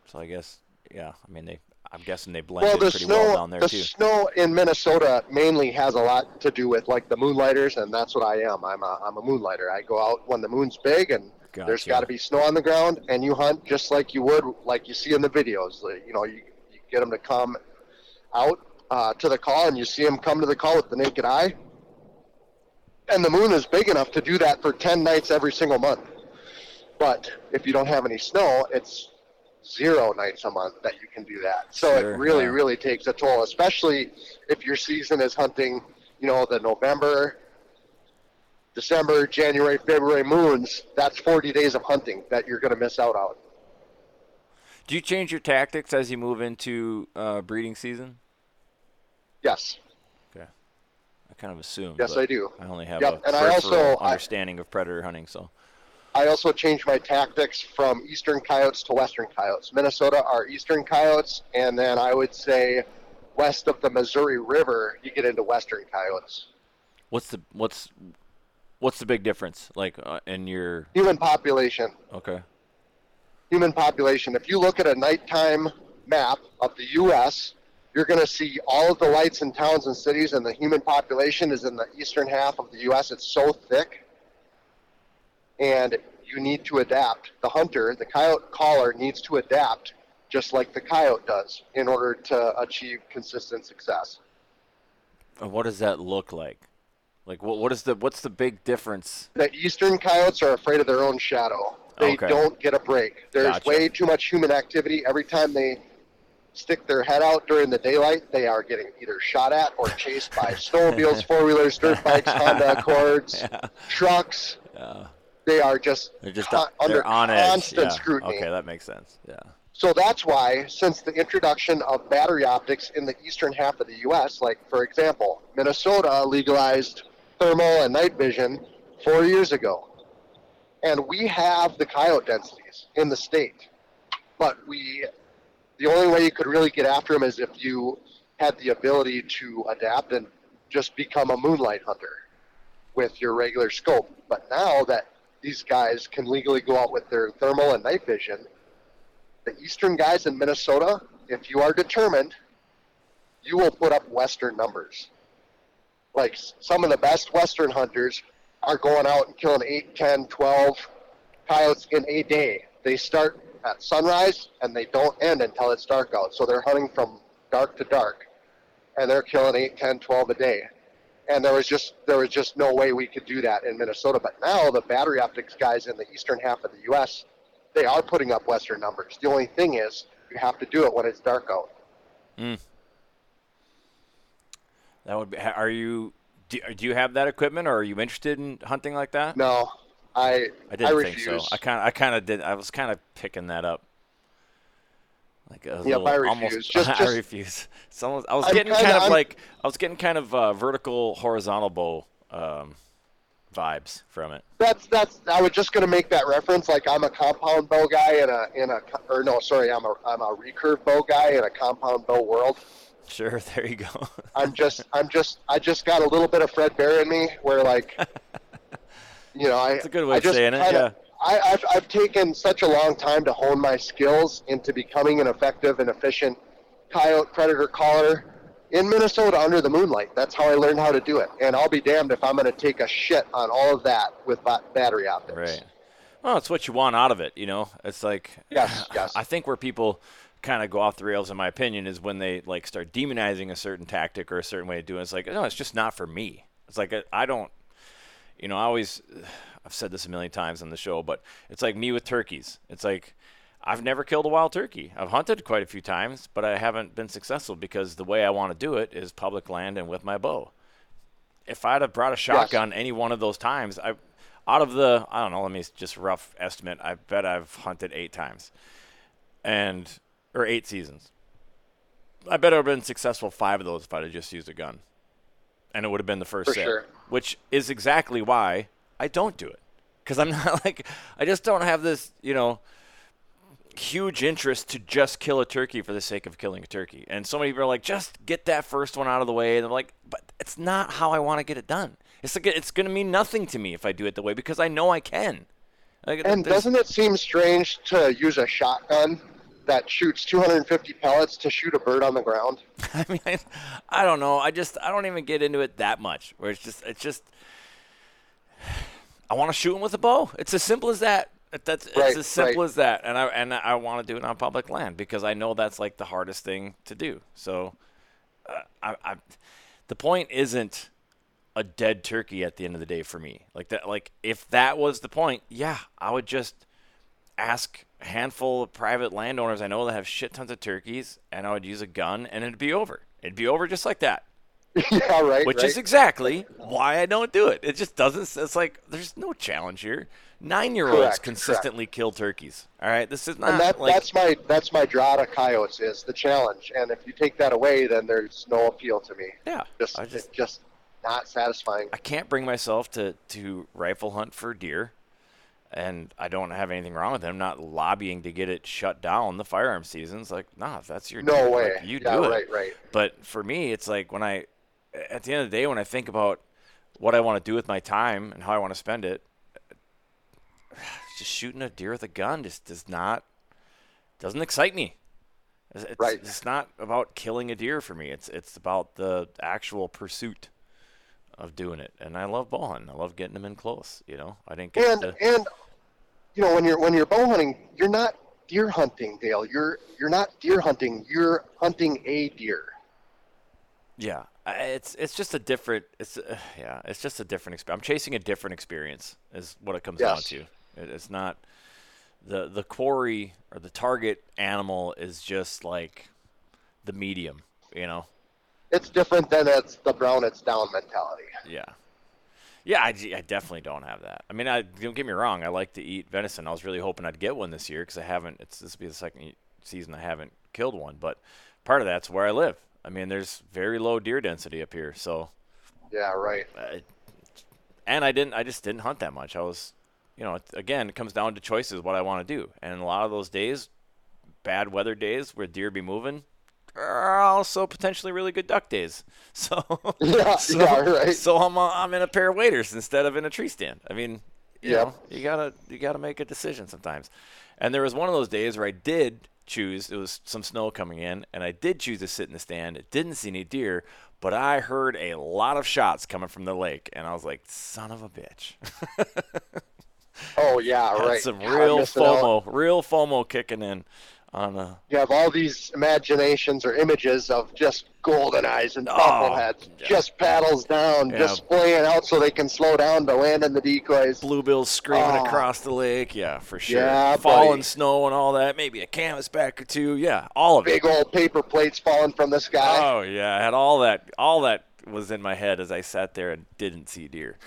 So I guess yeah. I mean they. I'm guessing they blend Well, in the pretty snow well down there the too. snow in Minnesota mainly has a lot to do with like the moonlighters, and that's what I am. I'm a I'm a moonlighter. I go out when the moon's big, and there's got to be snow on the ground, and you hunt just like you would like you see in the videos. You know, you get them to come out uh, to the call, and you see them come to the call with the naked eye. And the moon is big enough to do that for 10 nights every single month. But if you don't have any snow, it's zero nights a month that you can do that. So Sure, it really, yeah. really takes a toll, especially if your season is hunting, you know, the November, December, January, February moons. That's 40 days of hunting that you're going to miss out on. Do you change your tactics as you move into uh, breeding season? Yes. Okay. I kind of assume. Yes, I do. I only have Yep, a and I also- I- understanding of predator hunting, so. I also changed my tactics from eastern coyotes to western coyotes. Minnesota are eastern coyotes, and then I would say west of the Missouri River, you get into western coyotes. What's the what's what's the big difference like uh, in your Human population. okay Human population. If you look at a nighttime map of the U.S., you're going to see all of the lights in towns and cities, and the human population is in the eastern half of the U.S. It's so thick, and you need to adapt. The hunter, the coyote caller, needs to adapt just like the coyote does in order to achieve consistent success. and what does that look like like what what is the what's the big difference The eastern coyotes are afraid of their own shadow. They Okay. don't get a break. There's Gotcha. way too much human activity. Every time they stick their head out during the daylight, they are getting either shot at or chased by snowmobiles, *laughs* four wheelers, dirt bikes, Honda *laughs* Accords, yeah, trucks. yeah. They are just, they're just con- they're under on constant yeah. scrutiny. okay that makes sense yeah So that's why, since the introduction of battery optics in the eastern half of the U.S., like for example, Minnesota legalized thermal and night vision four years ago, and we have the coyote densities in the state, but we, the only way you could really get after them is if you had the ability to adapt and just become a moonlight hunter with your regular scope. But now that these guys can legally go out with their thermal and night vision, the eastern guys in Minnesota, if you are determined, you will put up western numbers. Like some of the best western hunters are going out and killing 8, 10, 12 coyotes in a day. They start at sunrise and they don't end until it's dark out. So they're hunting from dark to dark and they're killing 8, 10, 12 a day. And there was just there was just no way we could do that in Minnesota. But now the battery optics guys in the eastern half of the US they are putting up Western numbers. The only thing is, you have to do it when it's dark out. Hmm. that would be are you do, do you have that equipment or are you interested in hunting like that No, I I didn't refuse. think so. I kind I kind of did. I was kind of picking that up. Like a Yep, little, I refuse. almost. *laughs* Just- I refuse. Someone, I was I'm getting kinda- kind of I'm- like, I was getting kind of uh, vertical, horizontal bow um, vibes from it. That's that's. I was just gonna make that reference. Like I'm a compound bow guy in a in a or no, sorry, I'm a I'm a recurve bow guy in a compound bow world. Sure, *laughs* there you go. I'm just I'm just I just got a little bit of Fred Bear in me, where like, *laughs* you know, I. That's a good way I of just saying it, yeah. I, I've I've taken such a long time to hone my skills into becoming an effective and efficient coyote predator caller in Minnesota under the moonlight. That's how I learned how to do it. And I'll be damned if I'm going to take a shit on all of that with ba- battery optics. Right. Well, it's what you want out of it, you know. It's like Yes, yes. I think where people kind of go off the rails, in my opinion, is when they like start demonizing a certain tactic or a certain way of doing. it. It's like no, it's just not for me. It's like I don't, you know, I always, *sighs* I've said this a million times on the show, but it's like me with turkeys. It's like I've never killed a wild turkey. I've hunted quite a few times, but I haven't been successful because the way I want to do it is public land and with my bow if I'd have brought a shotgun any one of those times, I out of the I don't know, let me just rough estimate. I bet I've hunted eight times, and or eight seasons. I bet I'd have been successful five of those if I'd have just used a gun, and it would have been the first For set, sure. Which is exactly why I don't do it because I'm *laughs* not like I just don't have this you know huge interest to just kill a turkey for the sake of killing a turkey. And so many people are like, just get that first one out of the way. And I'm like, but it's not how I want to get it done. It's like it's going to mean nothing to me if I do it the way because I know I can. Like, And doesn't it seem strange to use a shotgun that shoots 250 pellets to shoot a bird on the ground? *laughs* I mean, I, don't know. I just I don't even get into it that much. Where it's just it's just I want to shoot him with a bow. It's as simple as that. That's it's as simple right. as that, and I and I want to do it on public land because I know that's like the hardest thing to do. So, uh, I, I, the point isn't a dead turkey at the end of the day for me. Like that, like if that was the point, yeah, I would just ask handful of private landowners I know that have shit tons of turkeys, and I would use a gun, and it'd be over. It'd be over just like that *laughs* yeah, right. which right. is exactly why I don't do it. It just doesn't. It's like there's no challenge here. Nine year olds Correct, consistently kill turkeys. All right, this is not and that, like that's my that's my draw to coyotes is the challenge. And if you take that away, then there's no appeal to me. yeah. Just just just not satisfying. I can't bring myself to to rifle hunt for deer, and I don't have anything wrong with it. I'm not lobbying to get it shut down. The firearm season's like, nah, if that's your No way. like, you yeah, do it. right, right. But for me, it's like when I, at the end of the day, when I think about what I want to do with my time and how I want to spend it, *sighs* just shooting a deer with a gun just does not, doesn't excite me. It's, it's, Right. it's not about killing a deer for me. It's it's about the actual pursuit of doing it. And I love bow hunting. I love getting them in close. You know, I didn't get And to. and you know when you're when you're bow hunting, you're not deer hunting, Dale. You're you're not deer hunting. You're hunting a deer. Yeah, it's it's just a different. It's uh, yeah, it's just a different experience. I'm chasing a different experience, is what it comes down to. It, it's not the the quarry or the target animal is just like the medium, you know. It's different than it's the brown it's down mentality. Yeah. Yeah, I, I definitely don't have that. I mean, I don't get me wrong. I like to eat venison. I was really hoping I'd get one this year because I haven't. It's this will be the second season I haven't killed one. But part of that's where I live. I mean, there's very low deer density up here, so Yeah, right. uh, and I didn't. I just didn't hunt that much. I was, you know, again, it comes down to choices what I want to do. And a lot of those days, bad weather days where deer be moving, are also potentially really good duck days. *laughs* So *laughs* Yeah, *laughs* so, yeah, right. So I'm uh, I'm in a pair of waders instead of in a tree stand. I mean, you Yep. know, you gotta you gotta make a decision sometimes. And there was one of those days where I did choose. It was some snow coming in, and I did choose to sit in the stand. It didn't see any deer, but I heard a lot of shots coming from the lake, and I was like, "Son of a bitch!" Oh yeah, Had right. some real. FOMO, real FOMO kicking in on uh You have all these imaginations or images of just golden eyes and Oh, bubbleheads, yeah. just paddles down, Yeah. just splaying out so they can slow down to land in the decoys. bluebills screaming Oh. across the lake. Yeah, for sure. Yeah, Falling buddy. snow and all that. Maybe a canvasback or two. Yeah, all of it. Big old paper plates falling from the sky. Oh yeah, I had all that. All that was in my head as I sat there and didn't see deer.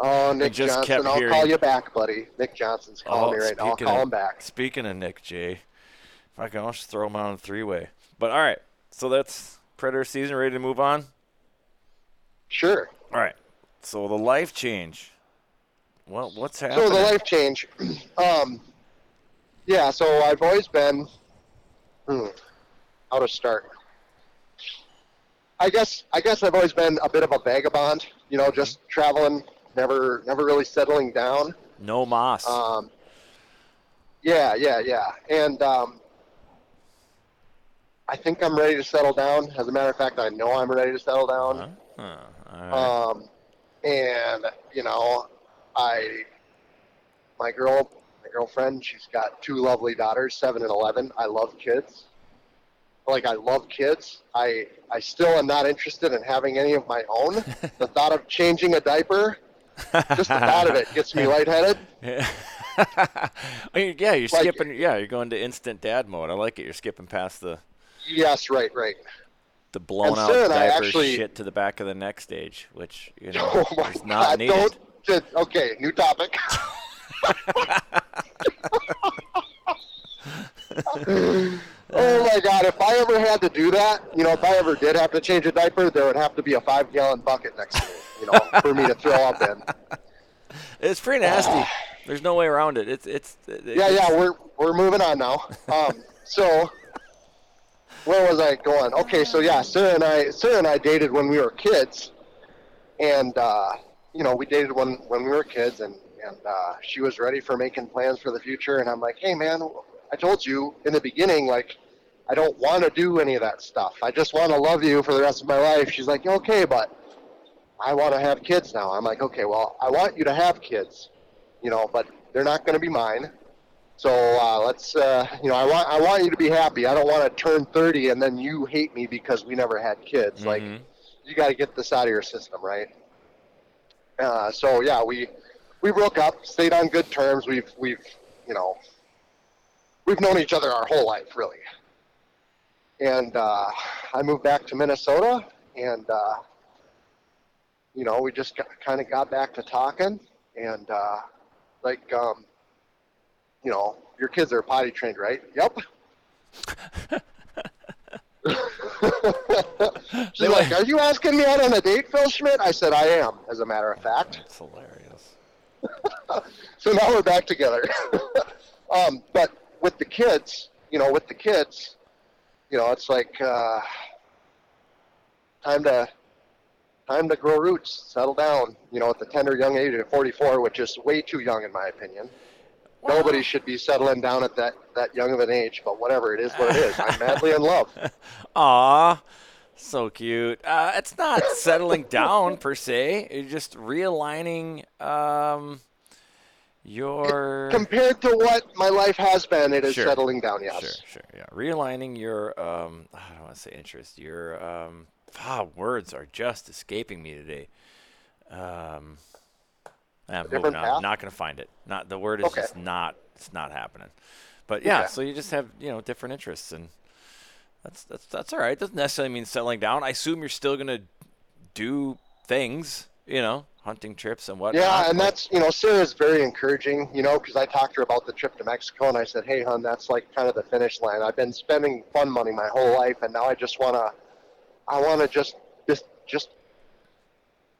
Oh, *laughs* Nick Johnson, I'll hearing- call you back, buddy. Nick Johnson's calling me right now. I'll Oh, call of- him back. Speaking of Nick J, if I just throw him out on three way. But all right, so that's Predator season. Ready to move on? Sure. All right. So the life change. Well, what's happening? So the life change. *clears throat* Um, yeah, so I've always been. Hmm, how to start? I guess I guess I've always been a bit of a vagabond. You know, just traveling, never never really settling down. no moss. Um, yeah, yeah, yeah, and um, I think I'm ready to settle down. As a matter of fact, I know I'm ready to settle down. Huh? All right. Um, and you know, I, my girl, my girlfriend, she's got two lovely daughters, seven and eleven. I love kids. Like I love kids. I I still am not interested in having any of my own. *laughs* the thought of changing a diaper, just the thought of it gets me lightheaded. Yeah. *laughs* Yeah, you're Like- skipping. Yeah, you're going to instant dad mode. I like it. You're skipping past the Yes, right, right. the blown out diaper actually- shit to the back of the neck stage, which you *laughs* know Oh my is not God! needed. Don't. Just, okay, new topic. *laughs* oh my God! If I ever had to do that, you know, if I ever did have to change a diaper, there would have to be a five-gallon bucket next to me, you know, for me to throw up in. *laughs* It's pretty nasty. There's no way around it. It's it's. it- Yeah, it's- yeah, we're we're moving on now. Um, so where was I going? Okay, so yeah, Sarah and I, Sarah and I dated when we were kids, and uh, you know, we dated when when we were kids, and and uh, she was ready for making plans for the future, and I'm like, hey man, I told you in the beginning, like. I don't want to do any of that stuff. I just want to love you for the rest of my life. She's like, okay, but I want to have kids now. I'm like, okay, well, I want you to have kids, you know, but They're not going to be mine. So uh, let's, uh, you know, I want I want you to be happy. I don't want to turn 30 and then you hate me because we never had kids. Like, Mhm. you got to get this out of your system, right? Uh, so yeah, we we broke up, stayed on good terms. We've we've you know we've known each other our whole life, really. And uh, I moved back to Minnesota, and uh, you know we just kind of got back to talking, and uh, like um, you know your kids are potty trained, right? Yep. *laughs* *laughs* She's like, "Are you asking me out on a date, Phil Schmidt?" I said, "I am, as a matter of fact." That's hilarious. *laughs* so now we're back together. um, but with the kids, you know, with the kids, you know, it's like uh, time to time to grow roots, settle down. You know, at the tender young age of 44, which is way too young in my opinion. Nobody should be settling down at that that young of an age, but whatever it is, what it is. I'm madly in love. *laughs* Aw, so cute. Uh, it's not settling down per se. You're just realigning um, your Compared to what my life has been, it is Sure. settling down. Yes. sure, sure, yeah, realigning your um, I don't want to say interest. Your um, ah, words are just escaping me today. Um, I'm moving on. Not gonna find it. Not the word is Okay. just not. It's not happening. But yeah, Okay. so you just have you know different interests and. That's that's that's all right. Doesn't necessarily mean settling down. I assume you're still gonna do things, you know, hunting trips and whatnot. Yeah, and that's you know Sarah's very encouraging. You know, because I talked to her about the trip to Mexico, and I said, "Hey, hon, that's like kind of the finish line. I've been spending fun money my whole life, and now I just wanna, I wanna just just just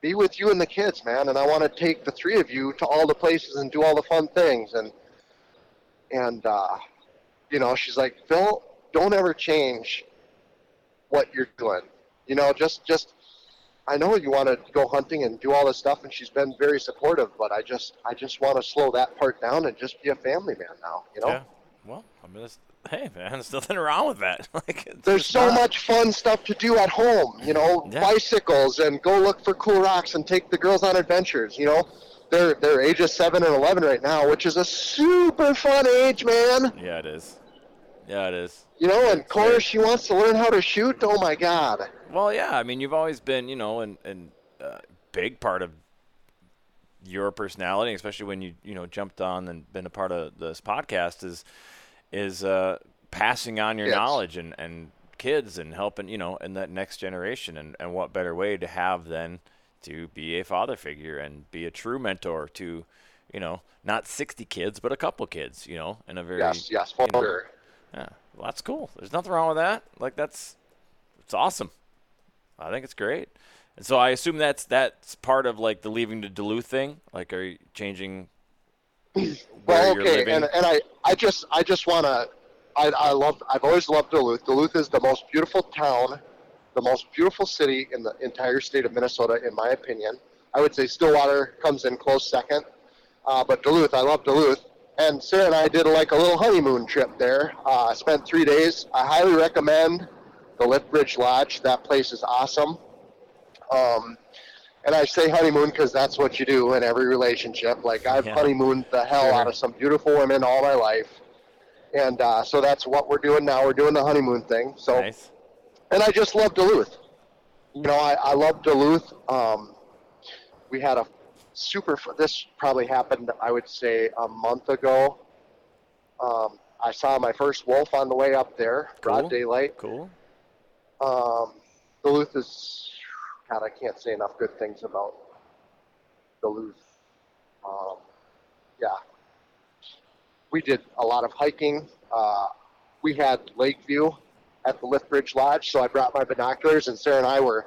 be with you and the kids, man. And I want to take the three of you to all the places and do all the fun things. And and uh, you know, she's like, Phil, don't ever change what you're doing. You know, just just I know you want to go hunting and do all this stuff, and she's been very supportive. But I just, I just want to slow that part down and just be a family man now. You know, Yeah. Well, I mean, it's, hey man, there's nothing wrong with that. *laughs* like, it's there's so not- much fun stuff to do at home. You know, Yeah. bicycles and go look for cool rocks and take the girls on adventures. You know, they're they're ages seven and eleven right now, which is a super fun age, man. Yeah, it is. Yeah, it is. You know, and Cora, she wants to learn how to shoot. Oh my God. Well, yeah. I mean, you've always been, you know, and and uh, big part of your personality, especially when you you know jumped on and been a part of this podcast, is is uh, passing on your Yes. knowledge and and kids and helping you know in that next generation. And and what better way to have than to be a father figure and be a true mentor to, you know, not 60 kids, but a couple kids, you know, in a very Yes, yes, for you know, sure. yeah, well, that's cool. There's nothing wrong with that. Like that's, it's awesome. I think it's great. And so I assume that's that's part of like the leaving to Duluth thing. Like, are you changing Well, okay, and, and I, I just, I just want to, I, I love, I've always loved Duluth. Duluth is the most beautiful town, the most beautiful city in the entire state of Minnesota, in my opinion. I would say Stillwater comes in close second, uh, but Duluth, I love Duluth. And Sarah and I did like a little honeymoon trip there. Uh, I spent three days. I highly recommend the Lithbridge Lodge. That place is awesome. Um, and I say honeymoon because that's what you do in every relationship. Like I've Yeah. honeymooned the hell Sure. out of some beautiful women all my life, and uh, so that's what we're doing now. We're doing the honeymoon thing. So, nice. and I just love Duluth. You know, I, I love Duluth. Um, we had a super. This probably happened, I would say, a month ago. Um, I saw my first wolf on the way up there, Cool. broad daylight. Cool. Um, Duluth is, I can't say enough good things about Duluth. Um, yeah. We did a lot of hiking. Uh, we had lake view at the Lithbridge Lodge, so I brought my binoculars, and Sarah and I were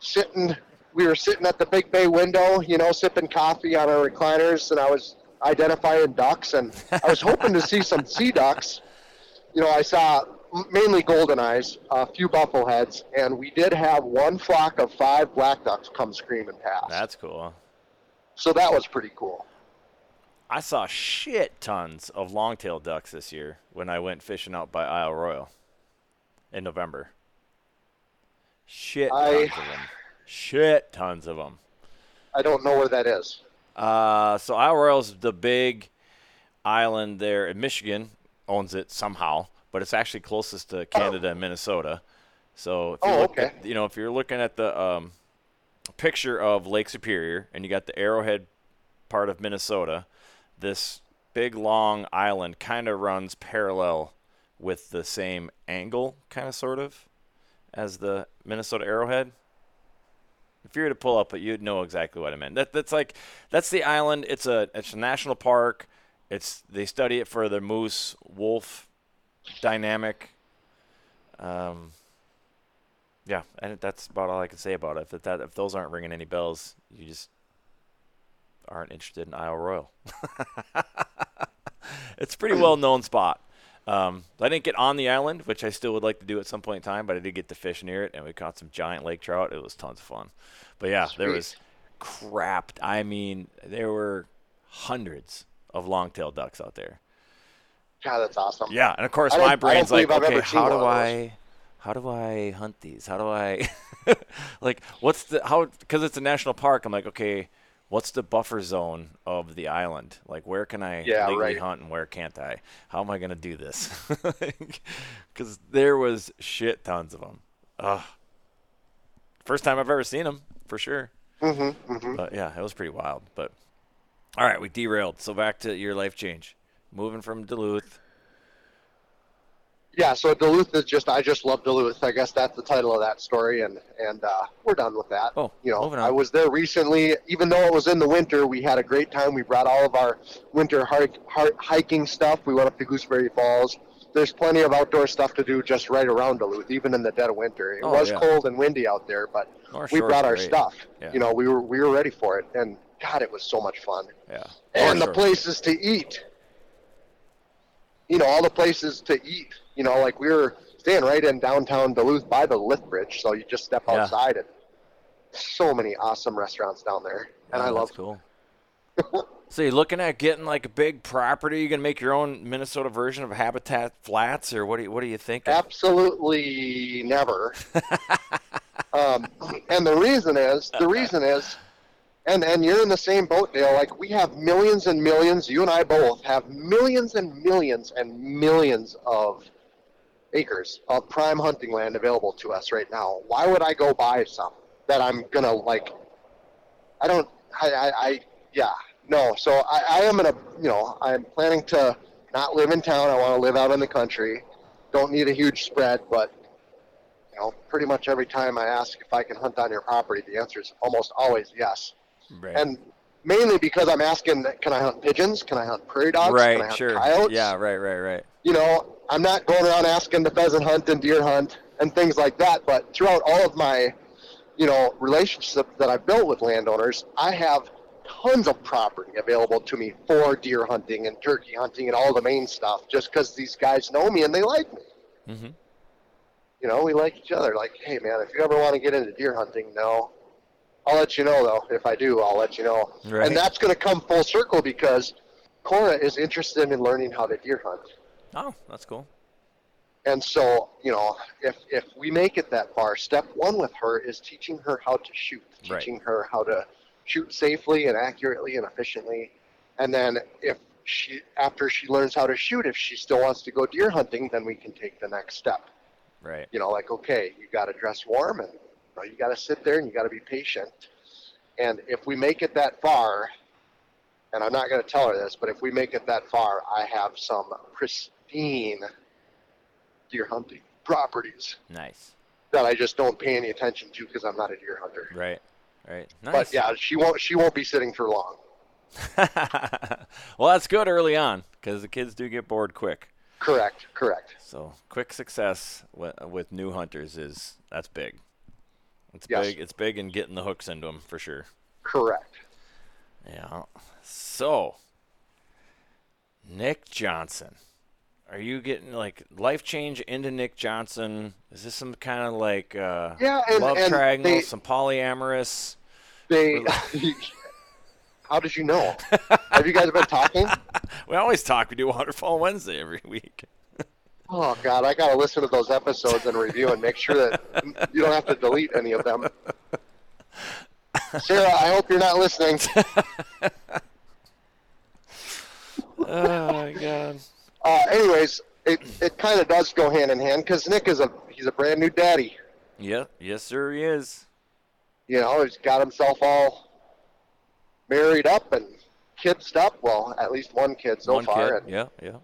sitting. We were sitting at the big bay window, you know, sipping coffee on our recliners, and I was identifying ducks, and I was hoping to see some sea ducks. You know, I saw mainly golden eyes, a few buffleheads, and we did have one flock of five black ducks come screaming past. That's cool. so that was pretty cool. I saw shit tons of longtail ducks this year when I went fishing out by Isle Royale in November. Shit I- tons of them. Shit tons of them. I don't know where that is. Uh, so Isle Royale's the big island there in Michigan owns it somehow, but it's actually closest to Canada and Minnesota. So if you Oh, look okay. at, you know, if you're looking at the um, picture of Lake Superior and you got the Arrowhead part of Minnesota, this big long island kind of runs parallel with the same angle, kind of sort of, as the Minnesota Arrowhead. If you were to pull up it, you'd know exactly what I meant. That, that's like that's the island. It's a it's a national park. It's they study it for the moose wolf dynamic. Um, yeah, and that's about all I can say about it. If that if those aren't ringing any bells, you just aren't interested in Isle Royale. *laughs* it's a pretty *clears throat* well known spot. Um, I didn't get on the island, which I still would like to do at some point in time, but I did get to fish near it, and we caught some giant lake trout. It was tons of fun. But yeah, there was crap. I mean, there were hundreds of long-tailed ducks out there. God, that's awesome. Yeah, and of course my brain's like, okay, how do one of those. I, how do I hunt these? How do I, *laughs* like, what's the how? Because it's a national park. I'm like, okay, what's the buffer zone of the island? Like, where can I Yeah, legally right. hunt and where can't I? How am I gonna do this? *laughs* Because there was shit tons of them. Ugh. First time I've ever seen them for sure. Mm-hmm, mm-hmm. But yeah, it was pretty wild. But all right, we derailed. So back to your life change, moving from Duluth. Yeah, so Duluth is just I just love Duluth. I guess that's the title of that story, and and uh, we're done with that. Oh, you know, moving on. I was there recently. Even though it was in the winter, we had a great time. We brought all of our winter hike, hiking stuff. We went up to Gooseberry Falls. There's plenty of outdoor stuff to do just right around Duluth, even in the dead of winter. It Oh, was yeah. cold and windy out there, but North we Shore's brought our great. stuff. Yeah. You know, we were we were ready for it, and God, it was so much fun. Yeah. and the North Shore. places to eat. You know, all the places to eat. You know, like we were staying right in downtown Duluth by the lift bridge, so you just step Yeah. outside and so many awesome restaurants down there, and Oh, I love. cool. *laughs* so you're looking at getting like a big property? You're gonna make your own Minnesota version of Habitat Flats, or what? Do you, what do you think? Absolutely never. *laughs* um, and the reason is the *laughs* reason is, and and you're in the same boat, Dale. Like we have millions and millions. You and I both have millions and millions and millions of acres of prime hunting land available to us right now. Why would I go buy some that I'm gonna like? I don't. I. I, I yeah. No. So I, I am gonna. You know, I'm planning to not live in town. I want to live out in the country. Don't need a huge spread, but you know, pretty much every time I ask if I can hunt on your property, the answer is almost always yes. Right. And mainly because I'm asking, can I hunt pigeons? Can I hunt prairie dogs? right. Can I hunt Sure. coyotes? Yeah. Right. Right. Right. you know, I'm not going around asking to pheasant hunt and deer hunt and things like that. But throughout all of my, you know, relationships that I've built with landowners, I have tons of property available to me for deer hunting and turkey hunting and all the main stuff, just because these guys know me and they like me. Mm-hmm. You know, we like each other. Like, hey man, if you ever want to get into deer hunting, no. I'll let you know though. If I do, I'll let you know. Right. And that's going to come full circle because Cora is interested in learning how to deer hunt. Oh, that's cool. And so, you know, if if we make it that far, step one with her is teaching her how to shoot, Right. teaching her how to shoot safely and accurately and efficiently. And then if she after she learns how to shoot, if she still wants to go deer hunting, then we can take the next step. Right. You know, like okay, you got to dress warm and know, you got to sit there and you got to be patient. And if we make it that far, and I'm not going to tell her this, but if we make it that far, I have some pristine deer hunting properties Nice. that I just don't pay any attention to because I'm not a deer hunter. Right. Right. Nice. But yeah, she won't she won't be sitting for long. *laughs* well, that's good early on because the kids do get bored quick. Correct, correct. So quick success with, with new hunters is that's big. It's Yes. big. It's big in getting the hooks into them for sure. Correct. Yeah. So, Nick Johnson, are you getting like life change into Nick Johnson? Is this some kind of like uh, Yeah, and- love and triangle, they- some polyamorous? They *laughs* How did you know? Have you guys been talking? *laughs* We always talk. We do Waterfowl Wednesday every week. Oh God, I gotta listen to those episodes and review and make sure that you don't have to delete any of them. Sarah, I hope you're not listening. *laughs* Oh my God. Uh, anyways, it, it kind of does go hand in hand because Nick is a he's a brand new daddy. Yeah, yes, sir, he is. You know, he's got himself all married up and kidsed up. Well, at least one kid so One far. kid. Yeah, yeah.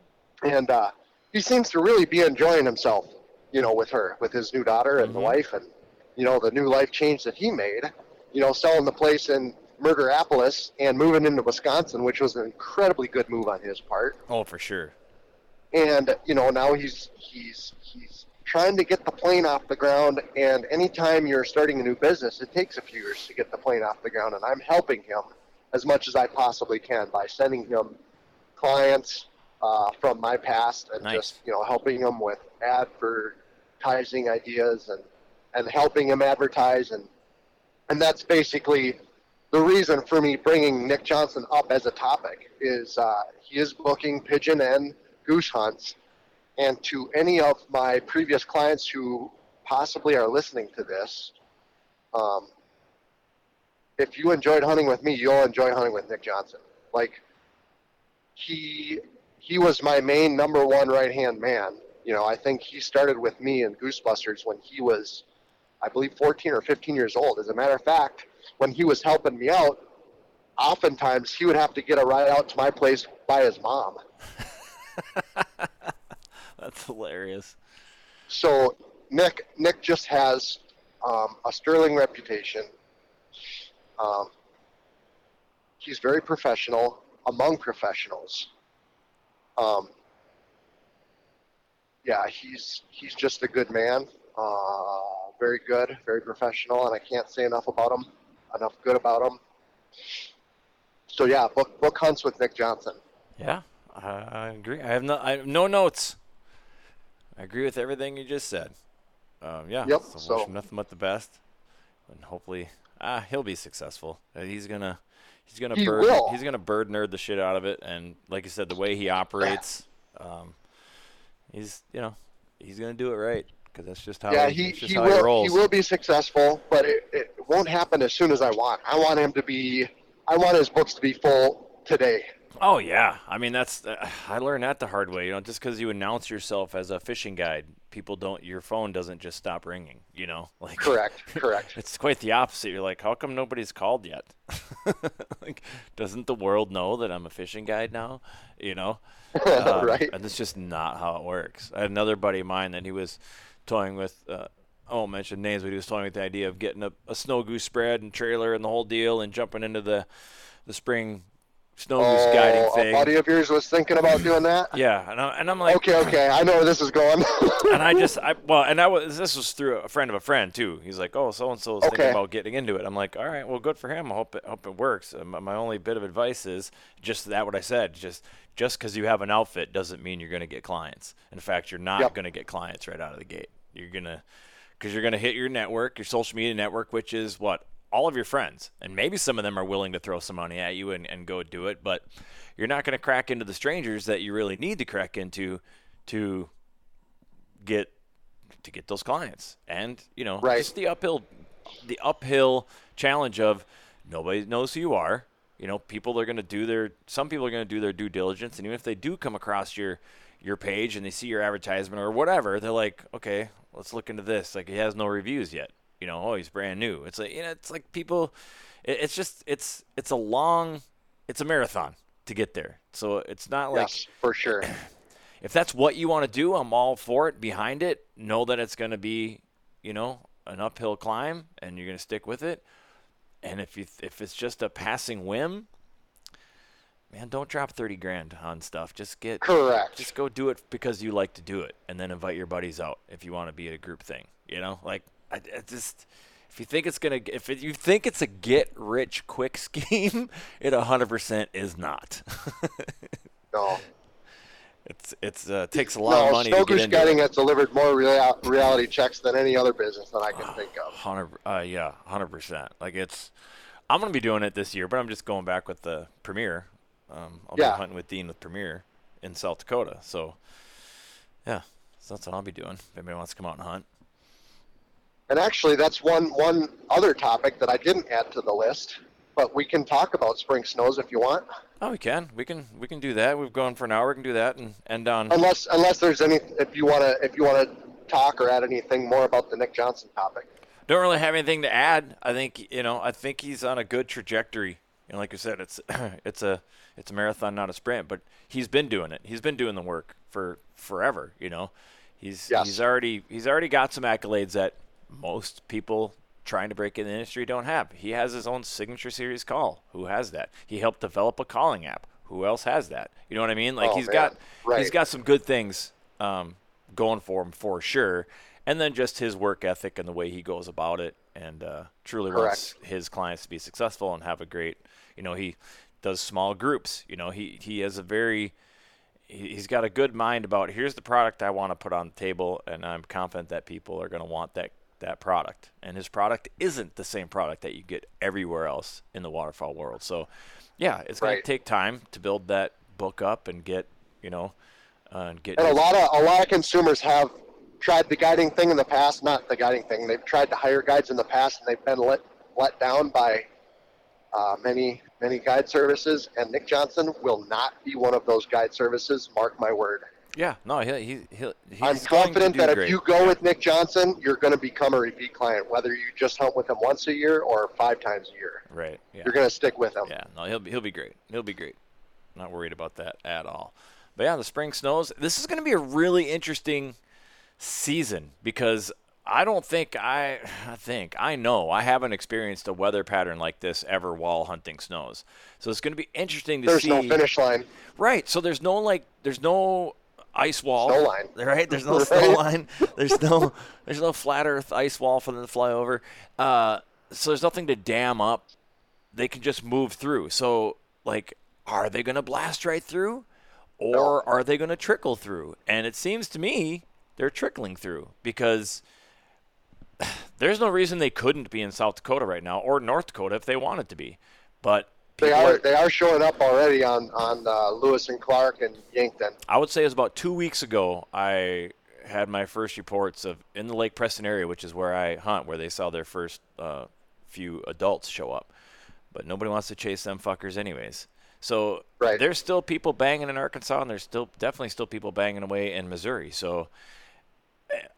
And, and uh, he seems to really be enjoying himself, you know, with her, with his new daughter and the Mhm. wife, and you know the new life change that he made. You know, selling the place in Murderapolis and moving into Wisconsin, which was an incredibly good move on his part. Oh, for sure. and you know now he's he's he's trying to get the plane off the ground and anytime you're starting a new business it takes a few years to get the plane off the ground and i'm helping him as much as i possibly can by sending him clients uh, from my past and Nice. just you know helping them with advertising ideas and and helping them advertise and and that's basically the reason for me bringing Nick Johnson up as a topic is uh, he is booking pigeon and goose hunts. And to any of my previous clients who possibly are listening to this, um, if you enjoyed hunting with me, you'll enjoy hunting with Nick Johnson. Like he he was my main number one right hand man. You know, I think he started with me in Goosebusters when he was, I believe, 14 or 15 years old. As a matter of fact, when he was helping me out, oftentimes he would have to get a ride out to my place by his mom. *laughs* That's hilarious. So Nick Nick just has um, a sterling reputation. Um, he's very professional among professionals. Um, yeah, he's he's just a good man. Uh, very good, very professional, and I can't say enough about him. Enough good about him. So yeah, book book hunts with Nick Johnson. Yeah, I, I agree. I have no, I have no notes. I agree with everything you just said. Um, yeah. Yep, So, so- wish him nothing but the best, and hopefully, ah, he'll be successful. Uh, He's gonna, he's gonna He bird, will. he's gonna bird nerd the shit out of it, and like you said, the way he operates, um, he's, you know, he's gonna do it right because that's just how. yeah, he, he, that's just he how he will rolls. he will be successful, but it, it won't happen as soon as I want. I want him to be. I want his books to be full today. Oh yeah, I mean that's uh, I learned that the hard way. You know, just because you announce yourself as a fishing guide, people don't. Your phone doesn't just stop ringing. You know, *laughs* like Correct, *laughs* correct. It's quite the opposite. You're like, how come nobody's called yet? *laughs* like, doesn't the world know that I'm a fishing guide now? You know, Um, right. And it's just not how it works. I had another buddy of mine that he was toying with. Uh, I won't mention names, but he was toying with the idea of getting a, a snow goose spread and trailer and the whole deal, and jumping into the the spring snow goose guiding Oh, a thing. buddy of yours was thinking about doing that. *laughs* Yeah, and, I, and I'm like, Okay, okay, I know where this is going. and I just, *laughs* I well, and I was, this was through a friend of a friend too. He's like, oh, so and so is thinking about getting into it. I'm like, all right, well, good for him. I hope it, hope it works. My, my only bit of advice is just that what I said. Just just because you have an outfit doesn't mean you're going to get clients. In fact, you're not Yep. going to get clients right out of the gate. You're gonna, because you're gonna hit your network, your social media network, which is what all of your friends, and maybe some of them are willing to throw some money at you and, and go do it, but you're not going to crack into the strangers that you really need to crack into to get to get those clients. And you know Right. just the uphill the uphill challenge of nobody knows who you are. You know people are going to do their some people are going to do their due diligence and even if they do come across your your page and they see your advertisement or whatever they're like okay let's look into this. Like he has no reviews yet you know oh he's brand new it's like you know it's like people it, it's just it's it's a long it's a marathon to get there so it's not like yes, for sure. *clears throat* if that's what you want to do, I'm all for it. Behind it, know that it's going to be, you know, an uphill climb, and you're going to stick with it. And if you if it's just a passing whim, man, don't drop thirty grand on stuff. Just get Correct. just go do it because you like to do it, and then invite your buddies out if you want to be a group thing. You know, like I, I just if you think it's gonna if it, you think it's a get rich quick *laughs* scheme, it 100% is not. *laughs* no, it's it's uh, takes a lot of money snow to get goose has delivered more real, reality checks than any other business that I can think of. Hundred, uh, yeah, hundred percent. Like it's, I'm gonna be doing it this year, but I'm just going back with the Premier. Um, I'll Yeah. be hunting with Dean with Premier in South Dakota. So, yeah, so that's what I'll be doing. If anybody wants to come out and hunt, And actually, that's one one other topic that I didn't add to the list but we can talk about spring snows if you want. Oh, we can. We can. We can do that. We've gone for an hour. We can do that and end on. Unless unless there's any if you want to if you want to talk or add anything more about the Nick Johnson topic. Don't really have anything to add. I think you know. I think he's on a good trajectory. And like I said, it's *coughs* it's a it's a marathon, not a sprint. But he's been doing it. He's been doing the work for forever. You know, he's Yes. he's already he's already got some accolades that most people trying to break in the industry don't have. He has his own signature series call. Who has that? He helped develop a calling app. Who else has that? You know what I mean? Like Oh, he's man. got Right. he's got some good things um, going for him for sure. And then just his work ethic and the way he goes about it, and uh, truly wants his clients to be successful and have a great. You know, he does small groups. You know, he he has a very he's got a good mind about here's the product I want to put on the table, and I'm confident that people are going to want that that product. And his product isn't the same product that you get everywhere else in the waterfowl world. So, yeah, it's going Right. to take time to build that book up and get you know uh, and get And a lot of a lot of consumers have tried the guiding thing in the past, not the guiding thing. They've tried to hire guides in the past, and they've been let let down by uh, many many guide services. And Nick Johnson will not be one of those guide services. Mark my word. Yeah no he he he he's I'm confident that if great. you go with Nick Johnson, you're going to become a repeat client, whether you just hunt with him once a year or five times a year. right yeah You're going to stick with him. Yeah, no, he'll be he'll be great. He'll be great. Not worried about that at all. But yeah, the spring snows. This is going to be a really interesting season because I don't think I I think I know I haven't experienced a weather pattern like this ever while hunting snows. So it's going to be interesting to There's see. no finish line. Right. So there's no like there's no ice wall. Snow line. *laughs* Right. There's no *laughs* snow line. There's no there's no flat earth ice wall for them to fly over. Uh, so there's nothing to dam up. They can just move through. So like, are they going to blast right through, or are they going to trickle through? And it seems to me they're trickling through because. *sighs* There's no reason they couldn't be in South Dakota right now or North Dakota if they wanted to be, but They are they are showing up already on on uh, Lewis and Clark and Yankton. I would say it was about two weeks ago. I had my first reports of in the Lake Preston area, which is where I hunt, where they saw their first uh, few adults show up. But nobody wants to chase them fuckers, anyways. So Right. there's still people banging in Arkansas, and there's still definitely still people banging away in Missouri. So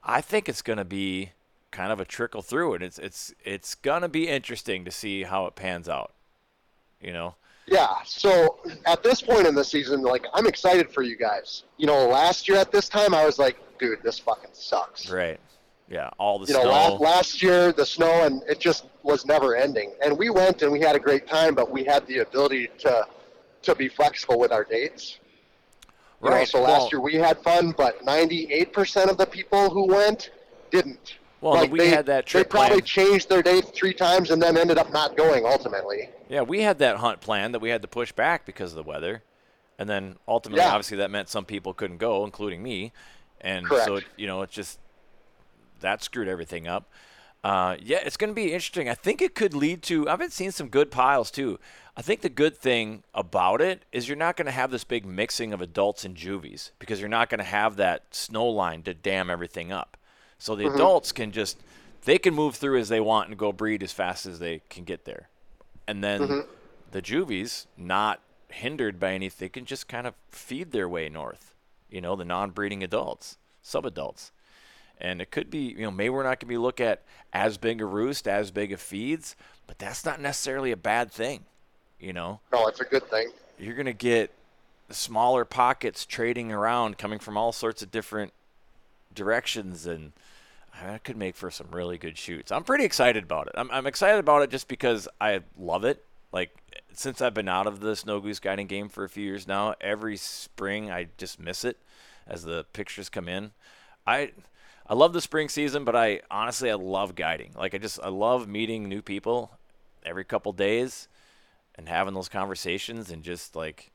I think it's going to be kind of a trickle through, and it's it's it's going to be interesting to see how it pans out. You know. Yeah. So at this point in the season, like I'm excited for you guys. You know, last year at this time, I was like, dude, this fucking sucks. Right. Yeah. All the You snow. know, last, last year the snow and it just was never ending. And we went and we had a great time, but we had the ability to to be flexible with our dates. You know, Right. so Well- last year we had fun, but 98% of the people who went didn't. Well, like we they, had that trip They probably planned. changed their date three times and then ended up not going ultimately. Yeah, we had that hunt plan that we had to push back because of the weather, and then ultimately, Yeah. obviously, that meant some people couldn't go, including me, and Correct. so you know, it's just that screwed everything up. Uh, yeah, it's going to be interesting. I think it could lead to. I've been seeing some good piles too. I think the good thing about it is you're not going to have this big mixing of adults and juvies because you're not going to have that snow line to dam everything up. So the mm-hmm. adults can just they can move through as they want and go breed as fast as they can get there. And then mm-hmm. the juvies not hindered by anything can just kind of feed their way north you know the non-breeding adults subadults. And it could be you know maybe we're not going to be look at as big a roost as big a feeds but that's not necessarily a bad thing you know? No, it's a good thing. you're going to get smaller pockets trading around coming from all sorts of different directions and that could make for some really good shoots. I'm pretty excited about it. I'm, I'm excited about it just because I love it. Like since I've been out of the snow goose guiding game for a few years now, every spring I just miss it as the pictures come in. I I love the spring season, but I honestly I love guiding. Like I just I love meeting new people every couple days and having those conversations and just like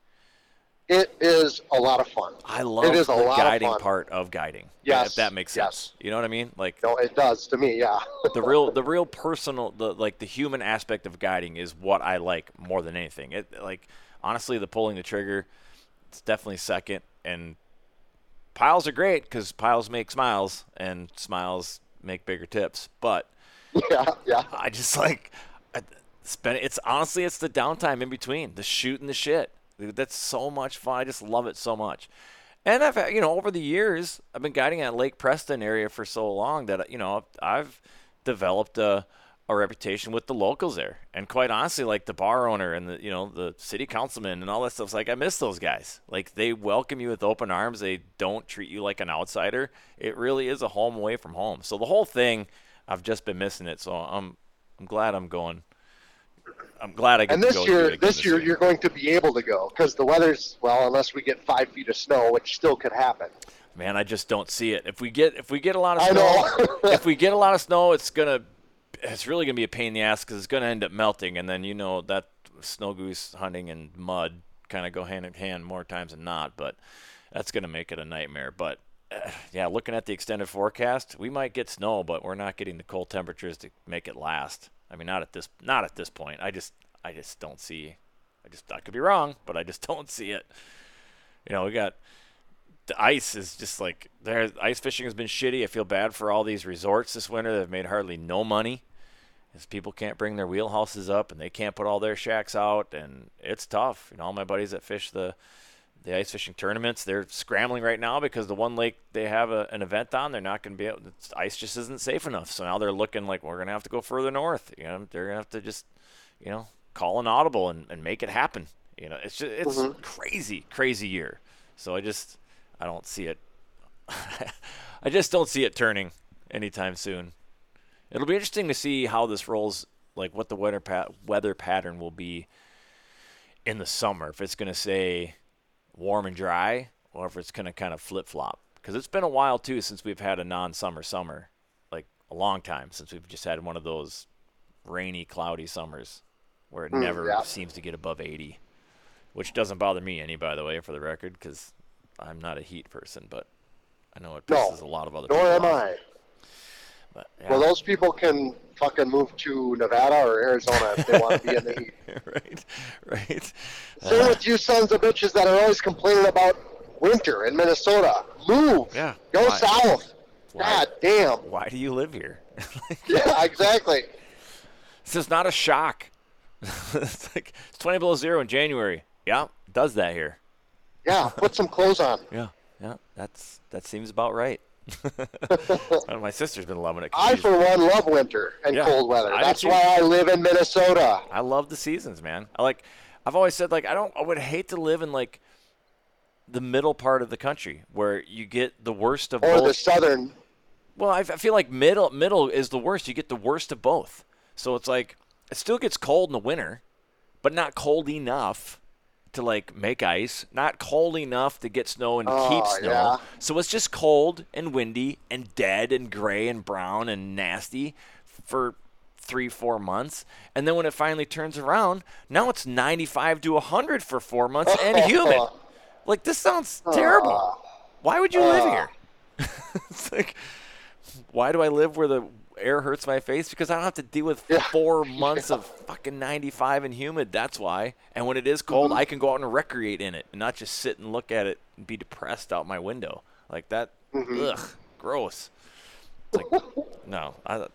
It is a lot of fun. I love is a the lot of guiding fun. part of guiding. Yes, if that makes sense. yes. You know what I mean? Like No, it does to me. Yeah. *laughs* the real the real personal the like the human aspect of guiding is what I like more than anything. It like honestly the pulling the trigger it's definitely second and piles are great cuz piles make smiles and smiles make bigger tips. But *laughs* yeah. Yeah. I just like I, It's it's honestly it's the downtime in between, the shoot and the shit. That's so much fun. I just love it so much. And I've you know over the years I've been guiding at Lake Preston area for so long that you know I've developed a a reputation with the locals there. And quite honestly, like the bar owner and the you know the city councilman and all that stuff's like I miss those guys. Like they welcome you with open arms. They don't treat you like an outsider. It really is a home away from home. So the whole thing, I've just been missing it. So I'm I'm glad I'm going. I'm glad I get And to this go year, again this year you're going to be able to go because the weather's well, unless we get five feet of snow, which still could happen. Man, I just don't see it. If we get if we get a lot of snow, *laughs* if we get a lot of snow, it's gonna it's really gonna be a pain in the ass because it's gonna end up melting, and then you know that snow goose hunting and mud kind of go hand in hand more times than not. But that's gonna make it a nightmare. But uh, *sighs* yeah, looking at the extended forecast, we might get snow, but we're not getting the cold temperatures to make it last. I mean, not at this not at this point. I just I just don't see. I just I could be wrong, but I just *laughs* don't see it. You know, we got the ice is just like there. Ice fishing has been shitty. I feel bad for all these resorts this winter that have made hardly no money, as people can't bring their wheelhouses up and they can't put all their shacks out, and it's tough. You know, all my buddies that fish the the ice fishing tournaments, they're scrambling right now because the one lake they have a, an event on, they're not going to be able. The ice just isn't safe enough. So now they're looking like we're going to have to go further north. You know, they're going to have to just, you know, call an audible and, and make it happen. You know, it's just it's Mhm. crazy, crazy year. So I just I don't see it. *laughs* I just don't see it turning anytime soon. It'll be interesting to see how this rolls, like what the weather pat- weather pattern will be in the summer. If it's going to say warm and dry, or if it's going to kind of flip flop. Because it's been a while too since we've had a non-summer summer, like a long time since we've just had one of those rainy, cloudy summers where it Mm, never yeah. seems to get above 80, which doesn't bother me any, by the way, for the record, because I'm not a heat person, but I know it No, pisses a lot of other Nor people am off. I. But, yeah. Well, those people can fucking move to Nevada or Arizona if they want to be in the heat. *laughs* right, right. Same Uh, with you sons of bitches that are always complaining about winter in Minnesota. Move. Yeah, Go why? south. Why? God damn. why do you live here? *laughs* Yeah, exactly. This is not a shock. *laughs* it's like it's 20 below zero in January. Yeah, does that here. Yeah, put some clothes on. Yeah, yeah. That's that seems about right. *laughs* My sister's been loving it. I, for one, love winter and Yeah, cold weather. That's too. why I live in Minnesota. I love the seasons, man. I like. I've always said like I don't. I would hate to live in like the middle part of the country where you get the worst of Or both. the southern. Well, I, I feel like middle middle is the worst. You get the worst of both. So it's like it still gets cold in the winter, but not cold enough to like make ice. Not cold enough to get snow and Oh, keep snow. yeah. So it's just cold and windy and dead and gray and brown and nasty for three four months, and then when it finally turns around, now it's 95 to 100 for four months and *laughs* humid. Like this sounds terrible. Why would you live here? *laughs* it's like, why do I live where the air hurts my face? Because I don't have to deal with Yeah. four *laughs* months of fucking 95 and humid. That's why. And when it is cold, Mm-hmm. I can go out and recreate in it and not just sit and look at it and be depressed out my window. Like that, Mm-hmm. ugh, gross. It's like, *laughs* no, I,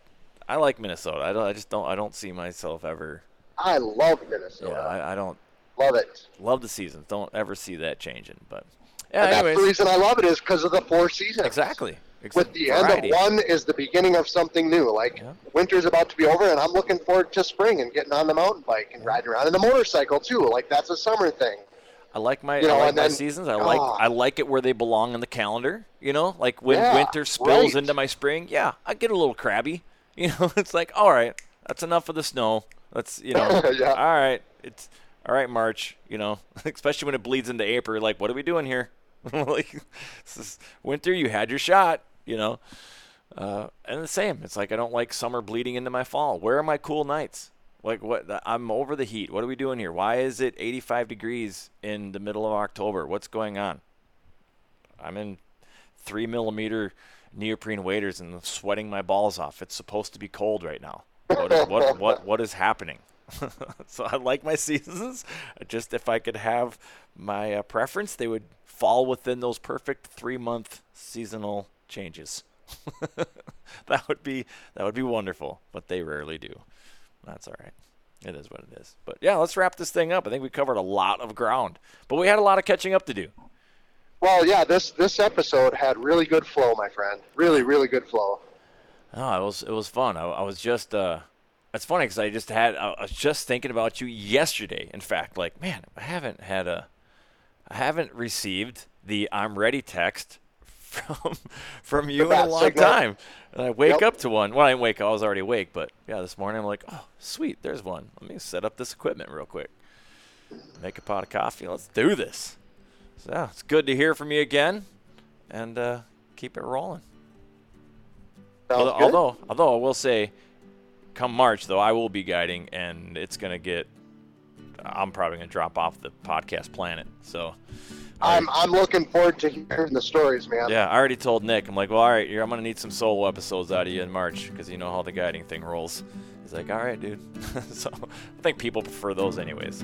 I like Minnesota. I, don't, I just don't. I don't see myself ever. I love Minnesota. Yeah, I, I don't love it. love the seasons. Don't ever see that changing. But yeah, And that's anyways, the reason I love it is because of the four seasons. exactly. With the variety. end of one is the beginning of something new. Like Yeah. winter's about to be over, and I'm looking forward to spring and getting on the mountain bike and riding around in the motorcycle too. Like that's a summer thing. I like my You know, I like my then- seasons. I like Ah. I like it where they belong in the calendar. You know, like when Yeah, winter spills right. into my spring. Yeah, I get a little crabby. *laughs* You know, it's like all right, that's enough of the snow. Let's you know, *laughs* Yeah. all right, it's all right, March. You know, *laughs* especially when it bleeds into April. Like, what are we doing here? like, this is winter. You had your shot. You know, uh, and the same. It's like I don't like summer bleeding into my fall. Where are my cool nights? Like what? I'm over the heat. What are we doing here? Why is it 85 degrees in the middle of October? What's going on? I'm in three millimeter neoprene waders and sweating my balls off. It's supposed to be cold right now. What is, what, what, what is happening? *laughs* so I like my *laughs* seasons. Just if I could have my uh, preference, they would fall within those perfect three month seasonal changes. *laughs* that would be that would be wonderful, but they rarely do. That's all right. It is what it is. But yeah, let's wrap this thing up. I think we covered a lot of ground, but we had a lot of catching up to do. Well, yeah, this this episode had really good flow, my friend. Really, really good flow. Oh, it was it was fun. I, I was just uh, it's funny because I just had I was just thinking about you yesterday. In fact, like man, I haven't had a I haven't received the I'm ready text from from you in a long signal. time. And I wake yep. up to one. Well, I didn't wake up. I was already awake, but yeah, this morning I'm like, oh, sweet, there's one. Let me set up this equipment real quick. Make a pot of coffee. Let's do this. So yeah, it's good to hear from you again, and uh, keep it rolling. Although, although, although I will say, come March though, I will be guiding, and it's gonna get. I'm probably gonna drop off the podcast planet. So I'm I'm looking forward to hearing the stories, man. Yeah, I already told Nick. I'm like, well, all right, I'm gonna need some solo episodes out of you in March because you know how the guiding thing rolls. He's like, all right, dude. *laughs* so I think people prefer those anyways.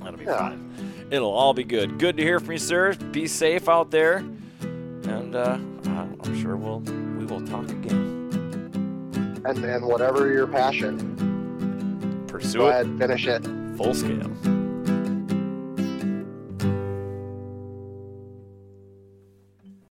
That'll be yeah. fine. It'll all be good. Good to hear from you, sir. Be safe out there, and uh, I'm sure we'll we will talk again. And and whatever your passion, pursue go it. ahead, finish it. Full scale.